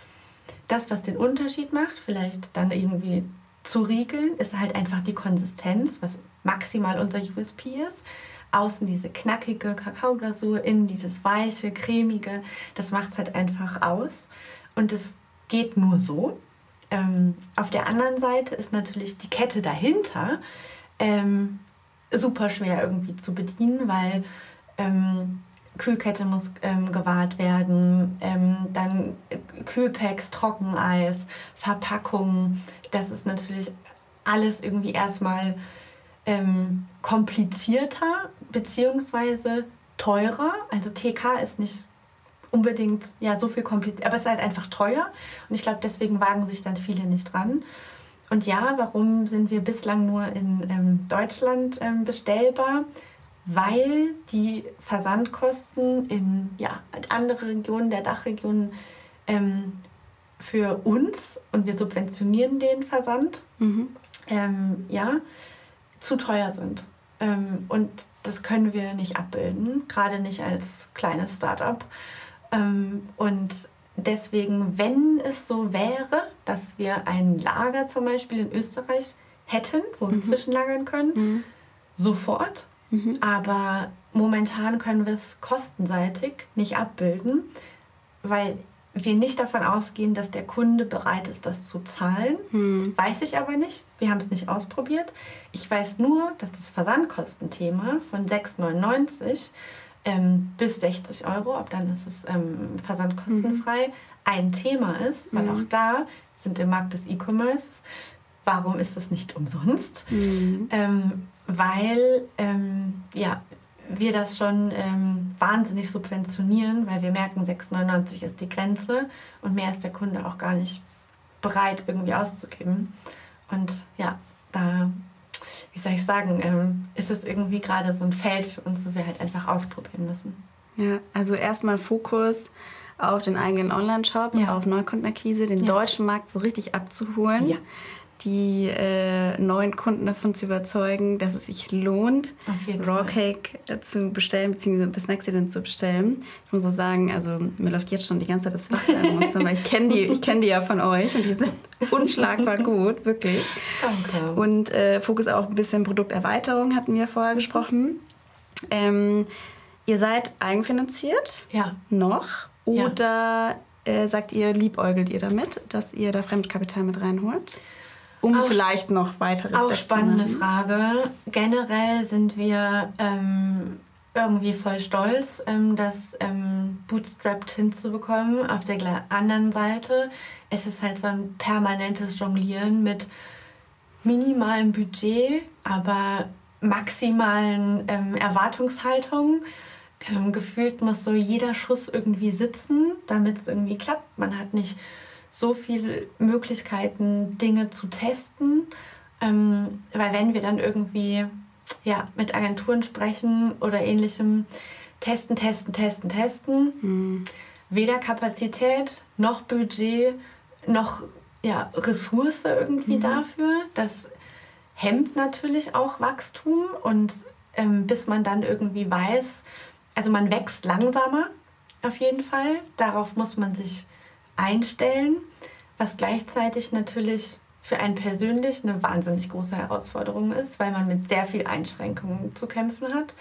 Das, was den Unterschied macht, vielleicht dann irgendwie zu riegeln, ist halt einfach die Konsistenz, was maximal unser USP ist. Außen diese knackige Kakaoglasur, innen dieses weiche, cremige. Das macht es halt einfach aus. Und es geht nur so. Ähm, auf der anderen Seite ist natürlich die Kette dahinter ähm, super schwer irgendwie zu bedienen, weil ähm, Kühlkette muss ähm, gewahrt werden, ähm, dann Kühlpacks, Trockeneis, Verpackungen. Das ist natürlich alles irgendwie erstmal ähm, komplizierter beziehungsweise teurer. Also TK ist nicht unbedingt ja so viel kompliziert, aber es ist halt einfach teuer und ich glaube, deswegen wagen sich dann viele nicht dran. Und ja, warum sind wir bislang nur in ähm, Deutschland ähm, bestellbar? Weil die Versandkosten in ja, andere Regionen der Dachregion ähm, für uns und wir subventionieren den Versand, mhm. Ähm, ja, zu teuer sind. Ähm, und das können wir nicht abbilden, gerade nicht als kleines Startup. Ähm, und deswegen, wenn es so wäre, dass wir ein Lager zum Beispiel in Österreich hätten, wo wir mhm. zwischenlagern können, mhm. sofort. Mhm. Aber momentan können wir es kostenseitig nicht abbilden, weil wir nicht davon ausgehen, dass der Kunde bereit ist, das zu zahlen. Hm. Weiß ich aber nicht. Wir haben es nicht ausprobiert. Ich weiß nur, dass das Versandkostenthema von 6,99 ähm, bis 60 Euro, ab dann ist es ähm, versandkostenfrei, mhm. ein Thema ist, weil mhm. auch da sind im Markt des E-Commerce. Warum ist das nicht umsonst? Mhm. Ähm, weil ähm, ja, wir das schon ähm, wahnsinnig subventionieren, weil wir merken, 6,99 ist die Grenze und mehr ist der Kunde auch gar nicht bereit irgendwie auszugeben. Und ja, da, wie soll ich sagen, ähm, ist es irgendwie gerade so ein Feld für uns, wo wir halt einfach ausprobieren müssen. Ja, also erstmal Fokus auf den eigenen Online-Shop, ja. auf Neukundenakquise, den ja. deutschen Markt so richtig abzuholen. Ja die äh, neuen Kunden davon zu überzeugen, dass es sich lohnt, Raw Cake äh, zu bestellen, beziehungsweise Snacksident zu bestellen. Ich muss auch sagen, also mir läuft jetzt schon die ganze Zeit das Wasser im Mund, weil ich kenne die, kenn die ja von euch und die sind unschlagbar gut, wirklich. Danke. Und äh, Fokus auch ein bisschen Produkterweiterung hatten wir vorher gesprochen. Ähm, ihr seid eigenfinanziert? Ja. Noch? Oder ja äh, sagt ihr, liebäugelt ihr damit, dass ihr da Fremdkapital mit reinholt? Um auch, vielleicht noch weiteres Auch spannende Frage. Generell sind wir ähm, irgendwie voll stolz, ähm, das ähm, bootstrapped hinzubekommen. Auf der anderen Seite ist es halt so ein permanentes Jonglieren mit minimalem Budget, aber maximalen ähm, Erwartungshaltungen. Ähm, gefühlt muss so jeder Schuss irgendwie sitzen, damit es irgendwie klappt. Man hat nicht so viele Möglichkeiten, Dinge zu testen. Ähm, weil wenn wir dann irgendwie ja, mit Agenturen sprechen oder ähnlichem, testen, testen, testen, testen. Mhm. Weder Kapazität noch Budget noch ja, Ressource irgendwie mhm. dafür. Das hemmt natürlich auch Wachstum und ähm, bis man dann irgendwie weiß, also man wächst langsamer auf jeden Fall. Darauf muss man sich einstellen, was gleichzeitig natürlich für einen persönlich eine wahnsinnig große Herausforderung ist, weil man mit sehr viel Einschränkungen zu kämpfen hat.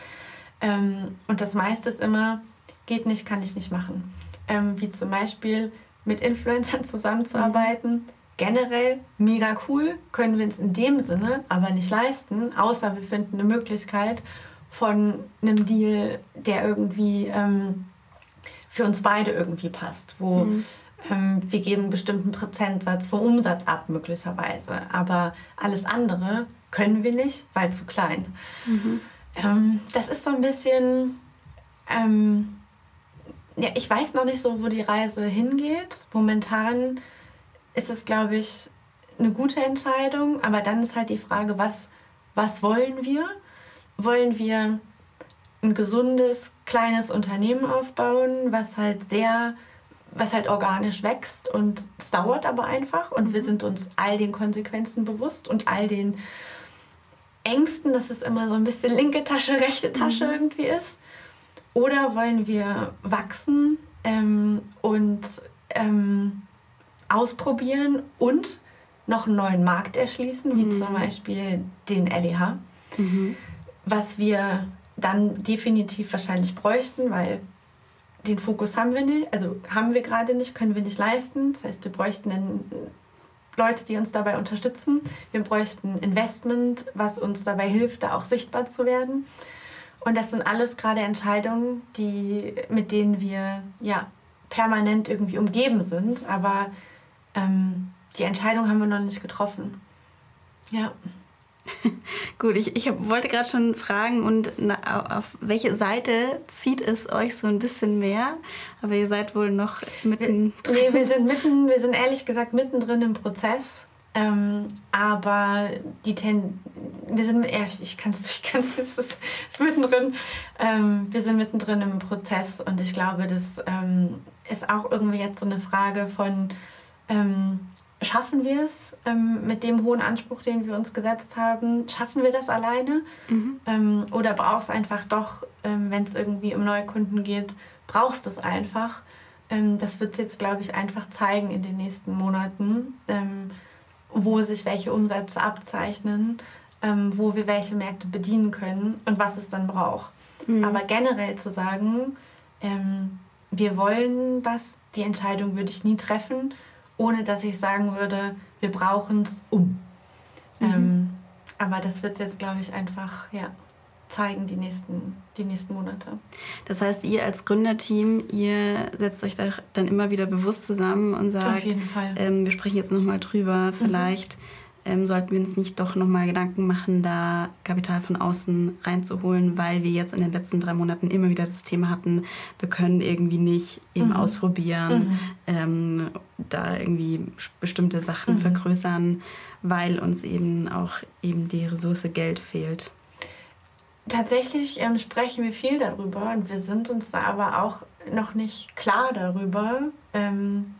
Ähm, und das meiste ist immer, geht nicht, kann ich nicht machen. Ähm, wie zum Beispiel mit Influencern zusammenzuarbeiten. Generell mega cool, können wir uns in dem Sinne aber nicht leisten, außer wir finden eine Möglichkeit, von einem Deal, der irgendwie ähm, für uns beide irgendwie passt, wo mhm. Ähm, wir geben einen bestimmten Prozentsatz vom Umsatz ab möglicherweise, aber alles andere können wir nicht, weil zu klein. Mhm. Ähm, das ist so ein bisschen, ähm, ja, ich weiß noch nicht so, wo die Reise hingeht. Momentan ist es, glaube ich, eine gute Entscheidung, aber dann ist halt die Frage, was, was wollen wir? wollen wir ein gesundes, kleines Unternehmen aufbauen, was halt sehr, was halt organisch wächst und es dauert aber einfach und wir mhm. sind uns all den Konsequenzen bewusst und all den Ängsten, dass es immer so ein bisschen linke Tasche, rechte Tasche mhm. irgendwie ist. Oder wollen wir wachsen ähm, und ähm, ausprobieren und noch einen neuen Markt erschließen, wie mhm. zum Beispiel den LEH. Mhm was wir dann definitiv wahrscheinlich bräuchten, weil den Fokus haben wir nicht, also haben wir gerade nicht, können wir nicht leisten. Das heißt, wir bräuchten dann Leute, die uns dabei unterstützen. Wir bräuchten Investment, was uns dabei hilft, da auch sichtbar zu werden. Und das sind alles gerade Entscheidungen, die, mit denen wir ja, permanent irgendwie umgeben sind. Aber ähm, die Entscheidung haben wir noch nicht getroffen. Ja. Gut, ich, ich wollte gerade schon fragen, und na, auf welche Seite zieht es euch so ein bisschen mehr? Aber ihr seid wohl noch mitten. Nee, wir sind mitten, wir sind ehrlich gesagt mittendrin im Prozess. Ähm, aber die Ten wir sind, ja, ich kann es, ich kann's, es ist, ist mittendrin. Ähm, wir sind mittendrin im Prozess und ich glaube, das ähm, ist auch irgendwie jetzt so eine Frage von, ähm, schaffen wir es ähm, mit dem hohen Anspruch, den wir uns gesetzt haben? Schaffen wir das alleine? Mhm. Ähm, oder brauchst einfach doch, ähm, wenn es irgendwie um neue Kunden geht, brauchst du es einfach? Ähm, das wird jetzt, glaube ich, einfach zeigen in den nächsten Monaten, ähm, wo sich welche Umsätze abzeichnen, ähm, wo wir welche Märkte bedienen können und was es dann braucht. Mhm. Aber generell zu sagen, wir wollen das, die Entscheidung würde ich nie treffen ohne dass ich sagen würde, wir brauchen es um. Mhm. Ähm, aber das wird jetzt, glaube ich, einfach ja, zeigen die nächsten, die nächsten Monate. Das heißt, ihr als Gründerteam, ihr setzt euch da dann immer wieder bewusst zusammen und sagt, ähm, wir sprechen jetzt nochmal drüber, mhm. vielleicht. Mhm ähm, sollten wir uns nicht doch nochmal Gedanken machen, da Kapital von außen reinzuholen, weil wir jetzt in den letzten drei Monaten immer wieder das Thema hatten, wir können irgendwie nicht eben mhm. ausprobieren, mhm. Ähm, da irgendwie bestimmte Sachen mhm. vergrößern, weil uns eben auch eben die Ressource Geld fehlt. Tatsächlich ähm, sprechen wir viel darüber und wir sind uns da aber auch noch nicht klar darüber. Ähm,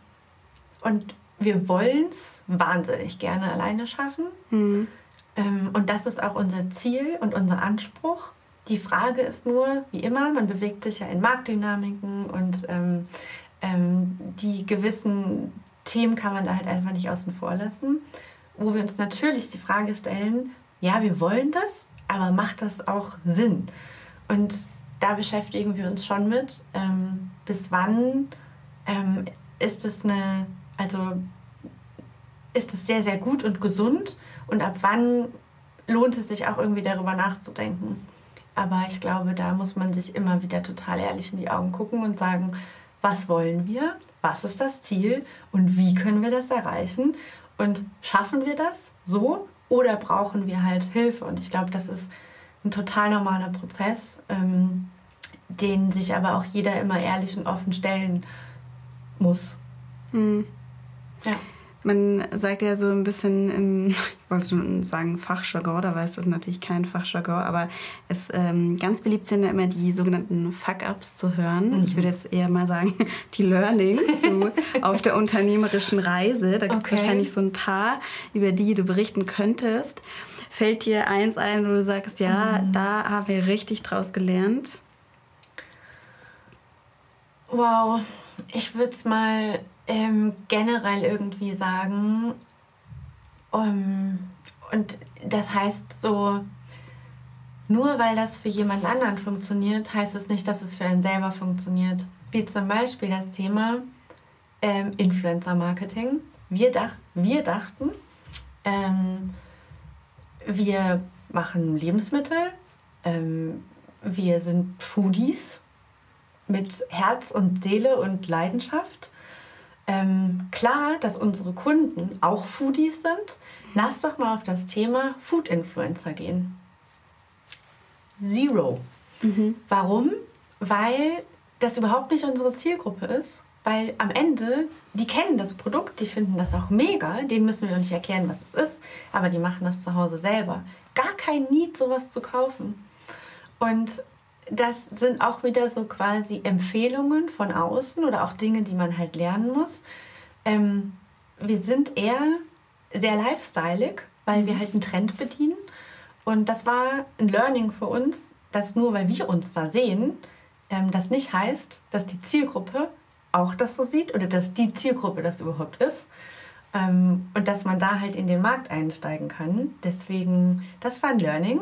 und wir wollen es wahnsinnig gerne alleine schaffen. Mhm. Ähm, und das ist auch unser Ziel und unser Anspruch. Die Frage ist nur, wie immer, man bewegt sich ja in Marktdynamiken und ähm, ähm, die gewissen Themen kann man da halt einfach nicht außen vor lassen. Wo wir uns natürlich die Frage stellen, ja, wir wollen das, aber macht das auch Sinn? Und da beschäftigen wir uns schon mit, ähm, bis wann ähm, ist es eine, also ist es sehr, sehr gut und gesund und ab wann lohnt es sich auch irgendwie darüber nachzudenken. Aber ich glaube, da muss man sich immer wieder total ehrlich in die Augen gucken und sagen, was wollen wir, was ist das Ziel und wie können wir das erreichen und schaffen wir das so oder brauchen wir halt Hilfe? Und ich glaube, das ist ein total normaler Prozess, ähm, den sich aber auch jeder immer ehrlich und offen stellen muss. Mhm. Ja. Man sagt ja so ein bisschen im, ich wollte schon sagen Fachjargon, da weiß das natürlich kein Fachjargon, aber es ähm, ganz beliebt sind ja immer die sogenannten Fuck-Ups zu hören. Mhm. Ich würde jetzt eher mal sagen, die Learnings so auf der unternehmerischen Reise. Da gibt es okay. wahrscheinlich so ein paar, über die du berichten könntest. Fällt dir eins ein, wo du sagst, ja, mhm. da haben wir richtig draus gelernt? Wow, ich würde es mal ähm, generell irgendwie sagen. Um, und das heißt so, nur weil das für jemand anderen funktioniert, heißt es nicht, dass es für einen selber funktioniert. Wie zum Beispiel das Thema ähm, Influencer-Marketing. Wir, dach wir dachten, ähm, wir machen Lebensmittel, ähm, wir sind Foodies mit Herz und Seele und Leidenschaft ähm, klar, dass unsere Kunden auch Foodies sind. Lass doch mal auf das Thema Food Influencer gehen. Zero. Mhm. Warum? Weil das überhaupt nicht unsere Zielgruppe ist. Weil am Ende, die kennen das Produkt, die finden das auch mega, denen müssen wir nicht erklären, was es ist, aber die machen das zu Hause selber. Gar kein Need, sowas zu kaufen. Und das sind auch wieder so quasi Empfehlungen von außen oder auch Dinge, die man halt lernen muss. Ähm, wir sind eher sehr lifestyleig, weil wir halt einen Trend bedienen. Und das war ein Learning für uns, dass nur weil wir uns da sehen, ähm, das nicht heißt, dass die Zielgruppe auch das so sieht oder dass die Zielgruppe das überhaupt ist. Ähm, und dass man da halt in den Markt einsteigen kann. Deswegen, das war ein Learning.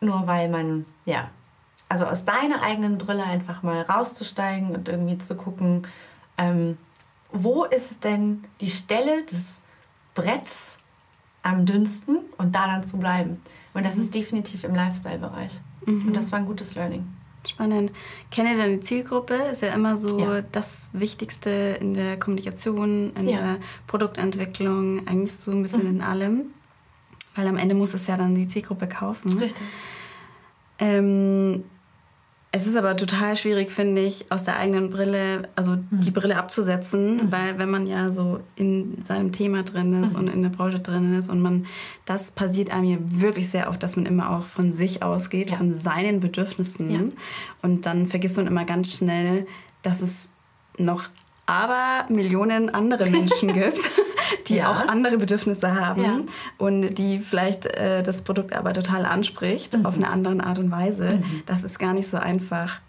Nur weil man, ja, also aus deiner eigenen Brille einfach mal rauszusteigen und irgendwie zu gucken, ähm, wo ist denn die Stelle des Bretts am dünnsten und da dann zu bleiben. Und das mhm. ist definitiv im Lifestyle-Bereich. Mhm. Und das war ein gutes Learning. Spannend. Kenne deine Zielgruppe, ist ja immer so ja. das Wichtigste in der Kommunikation, in ja. der Produktentwicklung, eigentlich so ein bisschen mhm. in allem. Weil am Ende muss es ja dann die Zielgruppe kaufen. Richtig. Ähm, es ist aber total schwierig, finde ich, aus der eigenen Brille, also mhm. die Brille abzusetzen, mhm. weil wenn man ja so in seinem Thema drin ist mhm. und in der Branche drin ist und man, das passiert einem ja wirklich sehr oft, dass man immer auch von sich ausgeht, ja. von seinen Bedürfnissen. Ja. Und dann vergisst man immer ganz schnell, dass es noch aber Millionen andere Menschen gibt, die ja. auch andere Bedürfnisse haben ja. und die vielleicht äh, das Produkt aber total anspricht mhm. auf eine andere Art und Weise. Mhm. Das ist gar nicht so einfach.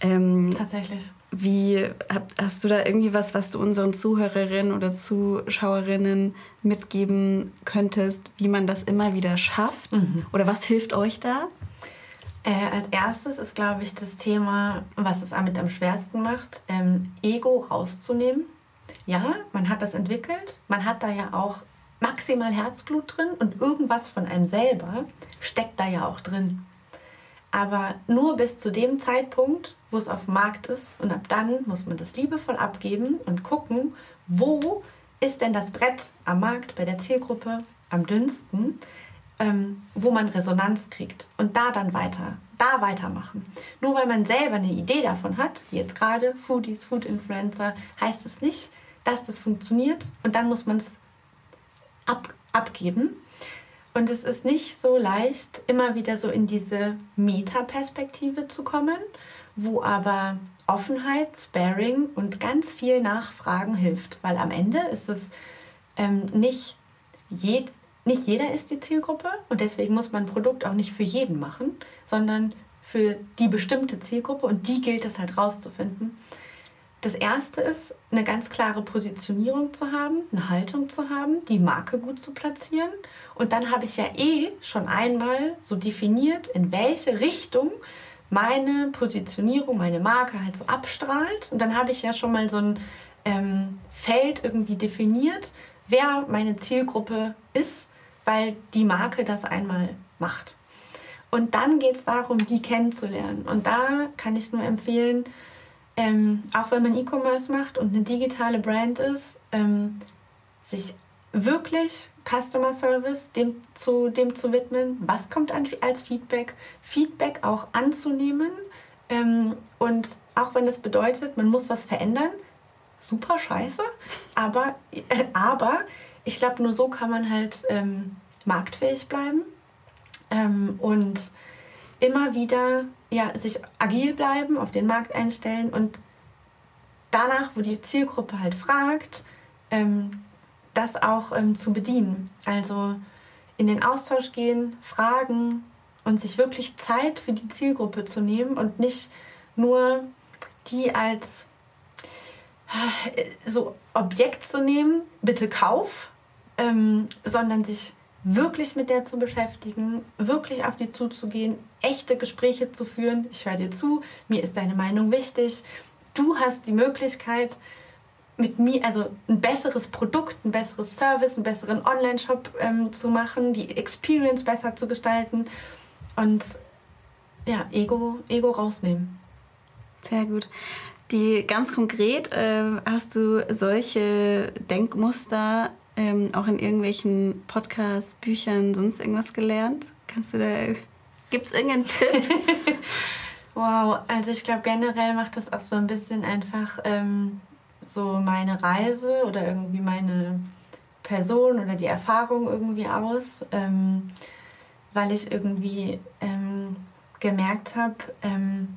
Ähm, Tatsächlich. Wie hast du da irgendwie was, was du unseren Zuhörerinnen oder Zuschauerinnen mitgeben könntest, wie man das immer wieder schafft? Mhm. Oder was hilft euch da? Äh, als erstes ist, glaube ich, das Thema, was es damit am schwersten macht, ähm, Ego rauszunehmen. Ja, man hat das entwickelt, man hat da ja auch maximal Herzblut drin und irgendwas von einem selber steckt da ja auch drin. Aber nur bis zu dem Zeitpunkt, wo es auf dem Markt ist und ab dann muss man das liebevoll abgeben und gucken, wo ist denn das Brett am Markt bei der Zielgruppe am dünnsten, ähm, wo man Resonanz kriegt und da dann weiter, da weitermachen. Nur weil man selber eine Idee davon hat, wie jetzt gerade Foodies, Food Influencer, heißt es nicht, dass das funktioniert und dann muss man es ab, abgeben. Und es ist nicht so leicht, immer wieder so in diese Metaperspektive zu kommen wo aber Offenheit, Sparing und ganz viel Nachfragen hilft. Weil am Ende ist es ähm, nicht, jed nicht jeder ist die Zielgruppe und deswegen muss man ein Produkt auch nicht für jeden machen, sondern für die bestimmte Zielgruppe und die gilt es halt rauszufinden. Das erste ist, eine ganz klare Positionierung zu haben, eine Haltung zu haben, die Marke gut zu platzieren. Und dann habe ich ja eh schon einmal so definiert, in welche Richtung meine Positionierung, meine Marke halt so abstrahlt. Und dann habe ich ja schon mal so ein ähm, Feld irgendwie definiert, wer meine Zielgruppe ist, weil die Marke das einmal macht. Und dann geht es darum, die kennenzulernen. Und da kann ich nur empfehlen, ähm, auch wenn man E-Commerce macht und eine digitale Brand ist, ähm, sich wirklich Customer Service dem zu, dem zu widmen. Was kommt an, als Feedback? Feedback auch anzunehmen. Ähm, und auch wenn das bedeutet, man muss was verändern, super scheiße. Aber, äh, aber ich glaube, nur so kann man halt ähm, marktfähig bleiben ähm, und immer wieder ja, sich agil bleiben, auf den Markt einstellen und danach, wo die Zielgruppe halt fragt, ähm, das auch ähm, zu bedienen. Also in den Austausch gehen, fragen und sich wirklich Zeit für die Zielgruppe zu nehmen und nicht nur die als äh, so Objekt zu nehmen, bitte kauf, ähm, sondern sich wirklich mit der zu beschäftigen, wirklich auf die zuzugehen, echte Gespräche zu führen. Ich höre dir zu, mir ist deine Meinung wichtig. Du hast die Möglichkeit, mit mir, also ein besseres Produkt, ein besseres Service, einen besseren Online-Shop ähm, zu machen, die Experience besser zu gestalten und ja, Ego, Ego rausnehmen. Sehr gut. Die ganz konkret, äh, hast du solche Denkmuster ähm, auch in irgendwelchen Podcasts, Büchern, sonst irgendwas gelernt? Kannst du da, gibt es irgendeinen Tipp? wow, also ich glaube generell macht das auch so ein bisschen einfach ähm, so meine Reise oder irgendwie meine Person oder die Erfahrung irgendwie aus, ähm, weil ich irgendwie ähm, gemerkt habe, ähm,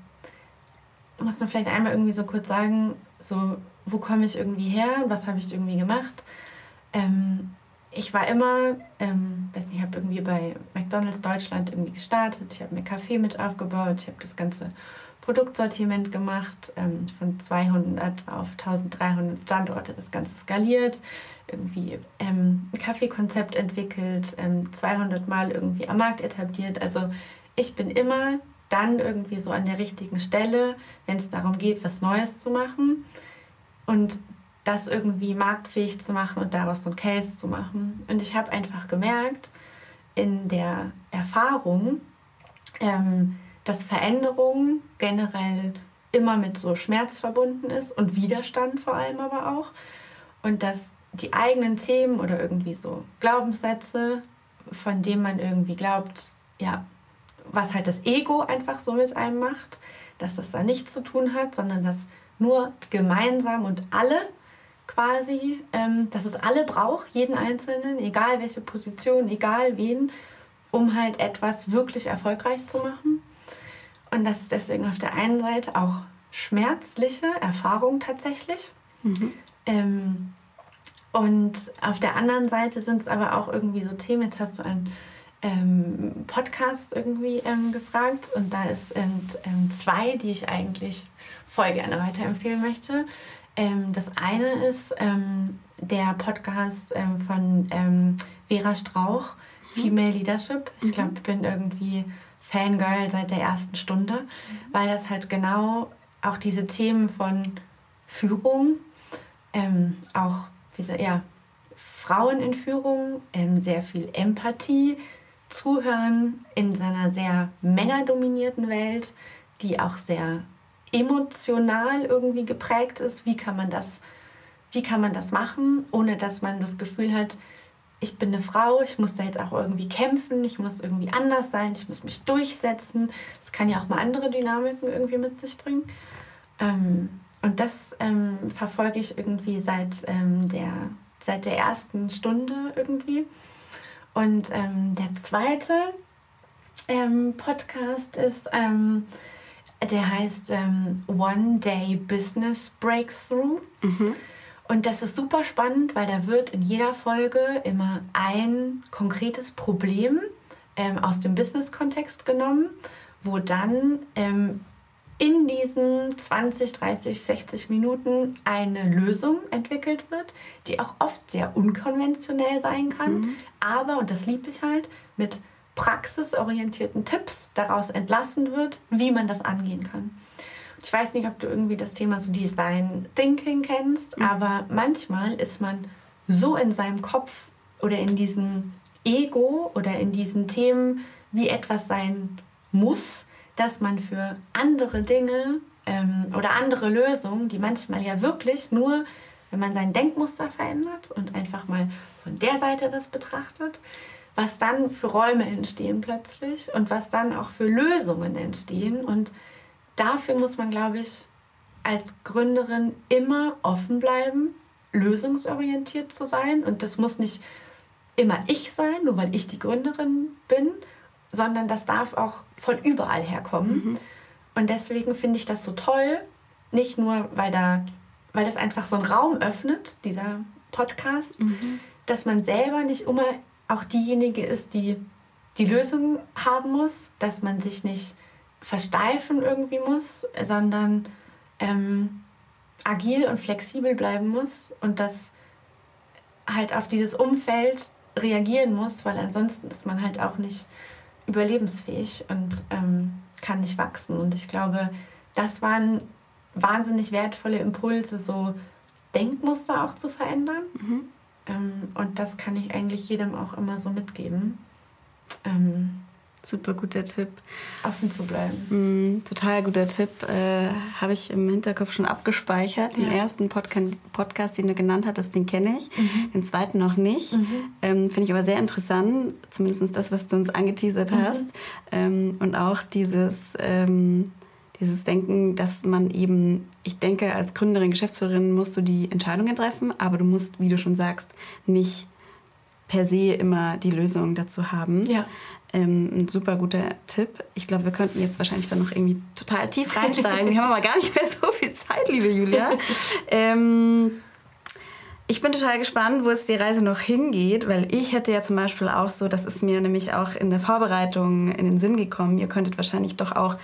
muss man vielleicht einmal irgendwie so kurz sagen, so wo komme ich irgendwie her, was habe ich irgendwie gemacht ähm, ich war immer, ähm, weiß nicht, ich habe irgendwie bei McDonald's Deutschland irgendwie gestartet. Ich habe mir Kaffee mit aufgebaut. Ich habe das ganze Produktsortiment gemacht, ähm, von 200 auf 1300 Standorte das Ganze skaliert, irgendwie ähm, ein Kaffeekonzept entwickelt, ähm, 200 Mal irgendwie am Markt etabliert. Also ich bin immer dann irgendwie so an der richtigen Stelle, wenn es darum geht, was Neues zu machen. Und das irgendwie marktfähig zu machen und daraus so ein Case zu machen. Und ich habe einfach gemerkt in der Erfahrung, ähm, dass Veränderung generell immer mit so Schmerz verbunden ist und Widerstand vor allem aber auch. Und dass die eigenen Themen oder irgendwie so Glaubenssätze, von denen man irgendwie glaubt, ja, was halt das Ego einfach so mit einem macht, dass das da nichts zu tun hat, sondern dass nur gemeinsam und alle quasi, ähm, dass es alle braucht, jeden Einzelnen, egal welche Position, egal wen, um halt etwas wirklich erfolgreich zu machen. Und das ist deswegen auf der einen Seite auch schmerzliche Erfahrung tatsächlich. Mhm. Ähm, und auf der anderen Seite sind es aber auch irgendwie so Themen, jetzt hast du einen ähm, Podcast irgendwie ähm, gefragt und da sind ähm, zwei, die ich eigentlich voll gerne weiterempfehlen möchte. Ähm, das eine ist ähm, der Podcast ähm, von ähm, Vera Strauch, mhm. Female Leadership. Ich glaube, ich bin irgendwie Fangirl seit der ersten Stunde, mhm. weil das halt genau auch diese Themen von Führung, ähm, auch ja, Frauen in Führung, ähm, sehr viel Empathie, Zuhören in seiner sehr männerdominierten Welt, die auch sehr emotional irgendwie geprägt ist. Wie kann man das, wie kann man das machen, ohne dass man das Gefühl hat, ich bin eine Frau, ich muss da jetzt auch irgendwie kämpfen, ich muss irgendwie anders sein, ich muss mich durchsetzen. Das kann ja auch mal andere Dynamiken irgendwie mit sich bringen. Ähm, und das ähm, verfolge ich irgendwie seit, ähm, der, seit der ersten Stunde irgendwie. Und der zweite Podcast ist Der heißt ähm, One Day Business Breakthrough. Mhm. Und das ist super spannend, weil da wird in jeder Folge immer ein konkretes Problem ähm, aus dem Business-Kontext genommen, wo dann ähm, in diesen 20, 30, 60 Minuten eine Lösung entwickelt wird, die auch oft sehr unkonventionell sein kann, mhm. aber, und das liebe ich halt, mit praxisorientierten Tipps daraus entlassen wird, wie man das angehen kann. Ich weiß nicht, ob du irgendwie das Thema so Design Thinking kennst, mhm. aber manchmal ist man so in seinem Kopf oder in diesem Ego oder in diesen Themen, wie etwas sein muss, dass man für andere Dinge ähm, oder andere Lösungen, die manchmal ja wirklich nur, wenn man sein Denkmuster verändert und einfach mal von der Seite das betrachtet, was dann für Räume entstehen plötzlich und was dann auch für Lösungen entstehen. Und dafür muss man, glaube ich, als Gründerin immer offen bleiben, lösungsorientiert zu sein. Und das muss nicht immer ich sein, nur weil ich die Gründerin bin, sondern das darf auch von überall herkommen. Mhm. Und deswegen finde ich das so toll, nicht nur, weil, da, weil das einfach so einen Raum öffnet, dieser Podcast, mhm. dass man selber nicht immer auch diejenige ist, die die Lösung haben muss, dass man sich nicht versteifen irgendwie muss, sondern ähm, agil und flexibel bleiben muss und das halt auf dieses Umfeld reagieren muss, weil ansonsten ist man halt auch nicht überlebensfähig und ähm, kann nicht wachsen. Und ich glaube, das waren wahnsinnig wertvolle Impulse, so Denkmuster auch zu verändern. Mhm. Ähm, und das kann ich eigentlich jedem auch immer so mitgeben. Ähm, Super guter Tipp. Offen zu bleiben. Mm, total guter Tipp. Äh, Habe ich im Hinterkopf schon abgespeichert. Den ja. ersten Podca Podcast, den du genannt hattest, den kenne ich. Mhm. Den zweiten noch nicht. Mhm. Ähm, Finde ich aber sehr interessant. Zumindest das, was du uns angeteasert mhm. hast. Ähm, und auch dieses, ähm, dieses Denken, dass man eben, ich denke, als Gründerin, Geschäftsführerin musst du die Entscheidungen treffen, aber du musst, wie du schon sagst, nicht per se immer die Lösung dazu haben. Ja. Ähm, ein super guter Tipp. Ich glaube, wir könnten jetzt wahrscheinlich dann noch irgendwie total tief reinsteigen. wir haben aber gar nicht mehr so viel Zeit, liebe Julia. Ähm, ich bin total gespannt, wo es die Reise noch hingeht, weil ich hätte ja zum Beispiel auch so, das ist mir nämlich auch in der Vorbereitung in den Sinn gekommen, ihr könntet wahrscheinlich doch auch,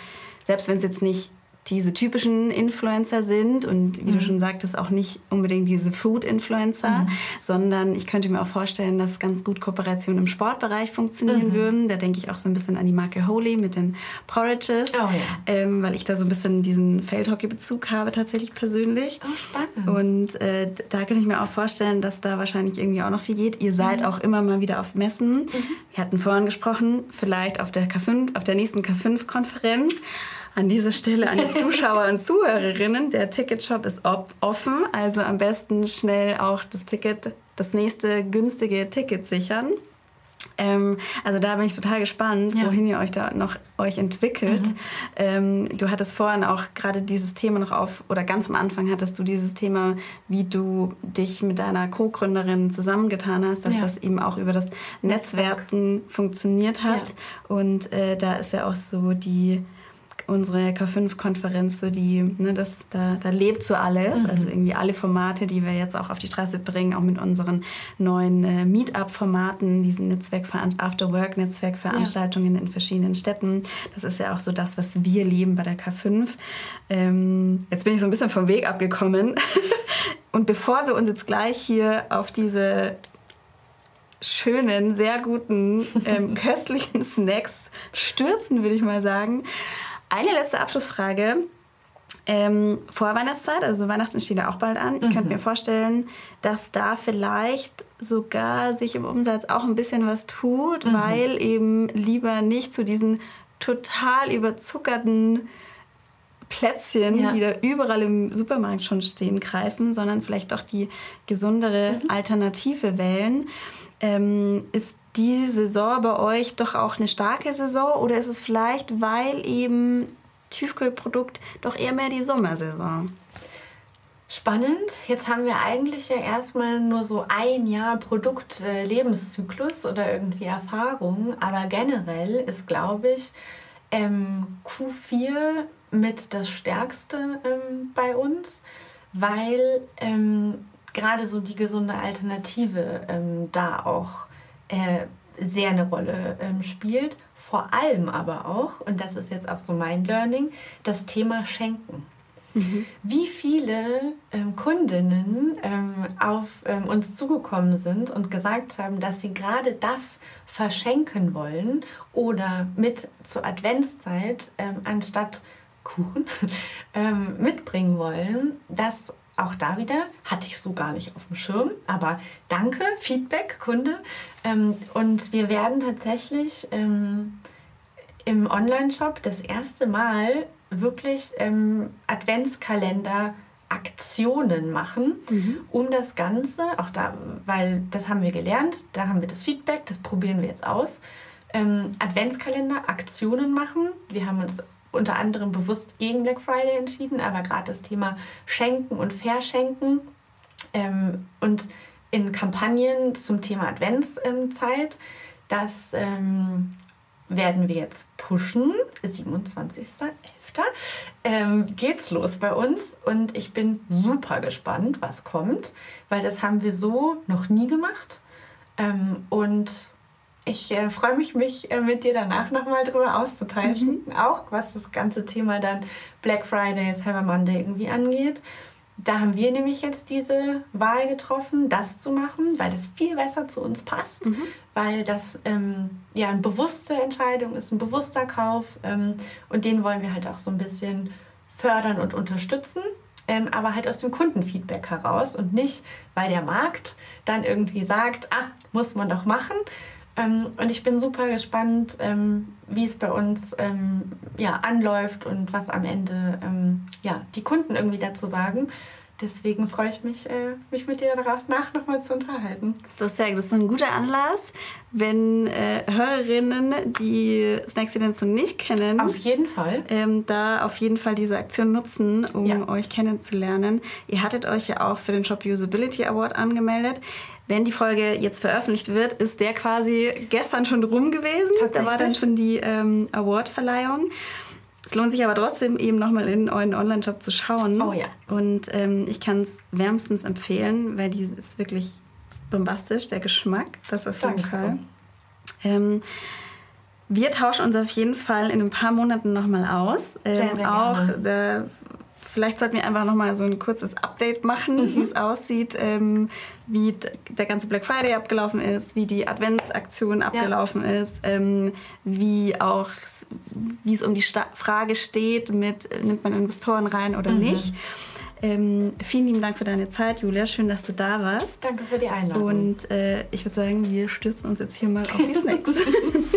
selbst wenn es jetzt nicht diese typischen Influencer sind und wie mhm. du schon sagtest, auch nicht unbedingt diese Food-Influencer, mhm. sondern ich könnte mir auch vorstellen, dass ganz gut Kooperationen im Sportbereich funktionieren mhm. würden. Da denke ich auch so ein bisschen an die Marke Holy mit den Porridges, oh, ja. ähm, weil ich da so ein bisschen diesen Feldhockey-Bezug habe tatsächlich persönlich. Oh, spannend. Und äh, da könnte ich mir auch vorstellen, dass da wahrscheinlich irgendwie auch noch viel geht. Ihr seid mhm. auch immer mal wieder auf Messen. Mhm. Wir hatten vorhin gesprochen, vielleicht auf der K5, auf der nächsten K5-Konferenz. An dieser Stelle an die Zuschauer und Zuhörerinnen, der Ticketshop ist offen, also am besten schnell auch das Ticket, das nächste günstige Ticket sichern. Ähm, also da bin ich total gespannt, ja. wohin ihr euch da noch euch entwickelt. Mhm. Ähm, du hattest vorhin auch gerade dieses Thema noch auf, oder ganz am Anfang hattest du dieses Thema, wie du dich mit deiner Co-Gründerin zusammengetan hast, dass ja. das eben auch über das Netzwerken funktioniert hat. Ja. Und äh, da ist ja auch so die unsere K5-Konferenz, so die, ne, das, da, da lebt so alles. Mhm. Also irgendwie alle Formate, die wir jetzt auch auf die Straße bringen, auch mit unseren neuen äh, Meetup-Formaten, diesen Netzwerk After-Work-Netzwerkveranstaltungen ja. in verschiedenen Städten. Das ist ja auch so das, was wir leben bei der K5. Ähm, jetzt bin ich so ein bisschen vom Weg abgekommen. Und bevor wir uns jetzt gleich hier auf diese schönen, sehr guten, ähm, köstlichen Snacks stürzen, würde ich mal sagen, eine letzte Abschlussfrage. Ähm, vor Weihnachtszeit, also Weihnachten steht ja auch bald an. Ich mhm. könnte mir vorstellen, dass da vielleicht sogar sich im Umsatz auch ein bisschen was tut, mhm. weil eben lieber nicht zu diesen total überzuckerten Plätzchen, ja. die da überall im Supermarkt schon stehen, greifen, sondern vielleicht doch die gesundere mhm. Alternative wählen. Ähm, ist die Saison bei euch doch auch eine starke Saison oder ist es vielleicht, weil eben Tiefkühlprodukt doch eher mehr die Sommersaison? Spannend. Jetzt haben wir eigentlich ja erstmal nur so ein Jahr Produktlebenszyklus oder irgendwie Erfahrung. Aber generell ist, glaube ich, ähm, Q4 mit das Stärkste ähm, bei uns, weil ähm, gerade so die gesunde Alternative ähm, da auch äh, sehr eine Rolle ähm, spielt. Vor allem aber auch, und das ist jetzt auch so mein Learning, das Thema Schenken. Mhm. Wie viele ähm, Kundinnen ähm, auf ähm, uns zugekommen sind und gesagt haben, dass sie gerade das verschenken wollen oder mit zur Adventszeit ähm, anstatt Kuchen ähm, mitbringen wollen, das auch da wieder hatte ich so gar nicht auf dem Schirm, aber danke, Feedback, Kunde. Ähm, und wir werden tatsächlich im Online-Shop das erste Mal wirklich ähm, Adventskalender Aktionen machen, mhm. um das Ganze, auch da, weil das haben wir gelernt, da haben wir das Feedback, das probieren wir jetzt aus. Ähm, Adventskalender, Aktionen machen. Wir haben uns unter anderem bewusst gegen Black Friday entschieden, aber gerade das Thema Schenken und Verschenken ähm, und in Kampagnen zum Thema Adventszeit, das ähm, werden wir jetzt pushen. 27.11. Ähm, geht's los bei uns und ich bin super gespannt, was kommt, weil das haben wir so noch nie gemacht. Ähm, und ich äh, freue mich, mich äh, mit dir danach nochmal drüber auszutauschen, mhm. auch was das ganze Thema dann Black Friday, Cyber Monday irgendwie angeht. Da haben wir nämlich jetzt diese Wahl getroffen, das zu machen, weil das viel besser zu uns passt, mhm. weil das ähm, ja eine bewusste Entscheidung ist, ein bewusster Kauf ähm, und den wollen wir halt auch so ein bisschen fördern und unterstützen, ähm, aber halt aus dem Kundenfeedback heraus und nicht, weil der Markt dann irgendwie sagt, ah, muss man doch machen. Ähm, und ich bin super gespannt, ähm, wie es bei uns ähm, ja, anläuft und was am Ende ja, die Kunden irgendwie dazu sagen. Deswegen freue ich mich, äh, mich mit dir danach nochmal zu unterhalten. Das ist, sehr, das ist so ein guter Anlass, wenn äh, Hörerinnen, die Snacks noch nicht kennen, auf jeden Fall, ähm, da auf jeden Fall diese Aktion nutzen, um ja. euch kennenzulernen. Ihr hattet euch ja auch für den Shop Usability Award angemeldet. Wenn die Folge jetzt veröffentlicht wird, ist der quasi gestern schon rum gewesen. Da war dann schon die ähm, Award-Verleihung. Es lohnt sich aber trotzdem eben nochmal in euren Online-Shop zu schauen. Oh ja. Und ähm, ich kann es wärmstens empfehlen, weil die ist wirklich bombastisch, der Geschmack, das auf jeden Danke. Fall. Ähm, wir tauschen uns auf jeden Fall in ein paar Monaten nochmal aus. Ähm, sehr, sehr auch da Vielleicht sollten wir einfach noch mal so ein kurzes Update machen, mhm. wie es aussieht, ähm, wie der ganze Black Friday abgelaufen ist, wie die Adventsaktion abgelaufen ja. ist, ähm, wie auch wie es um die Sta Frage steht, mit nimmt man Investoren rein oder mhm. nicht. Ähm, vielen lieben Dank für deine Zeit, Julia. Schön, dass du da warst. Danke für die Einladung. Und äh, ich würde sagen, wir stürzen uns jetzt hier mal auf die Snacks.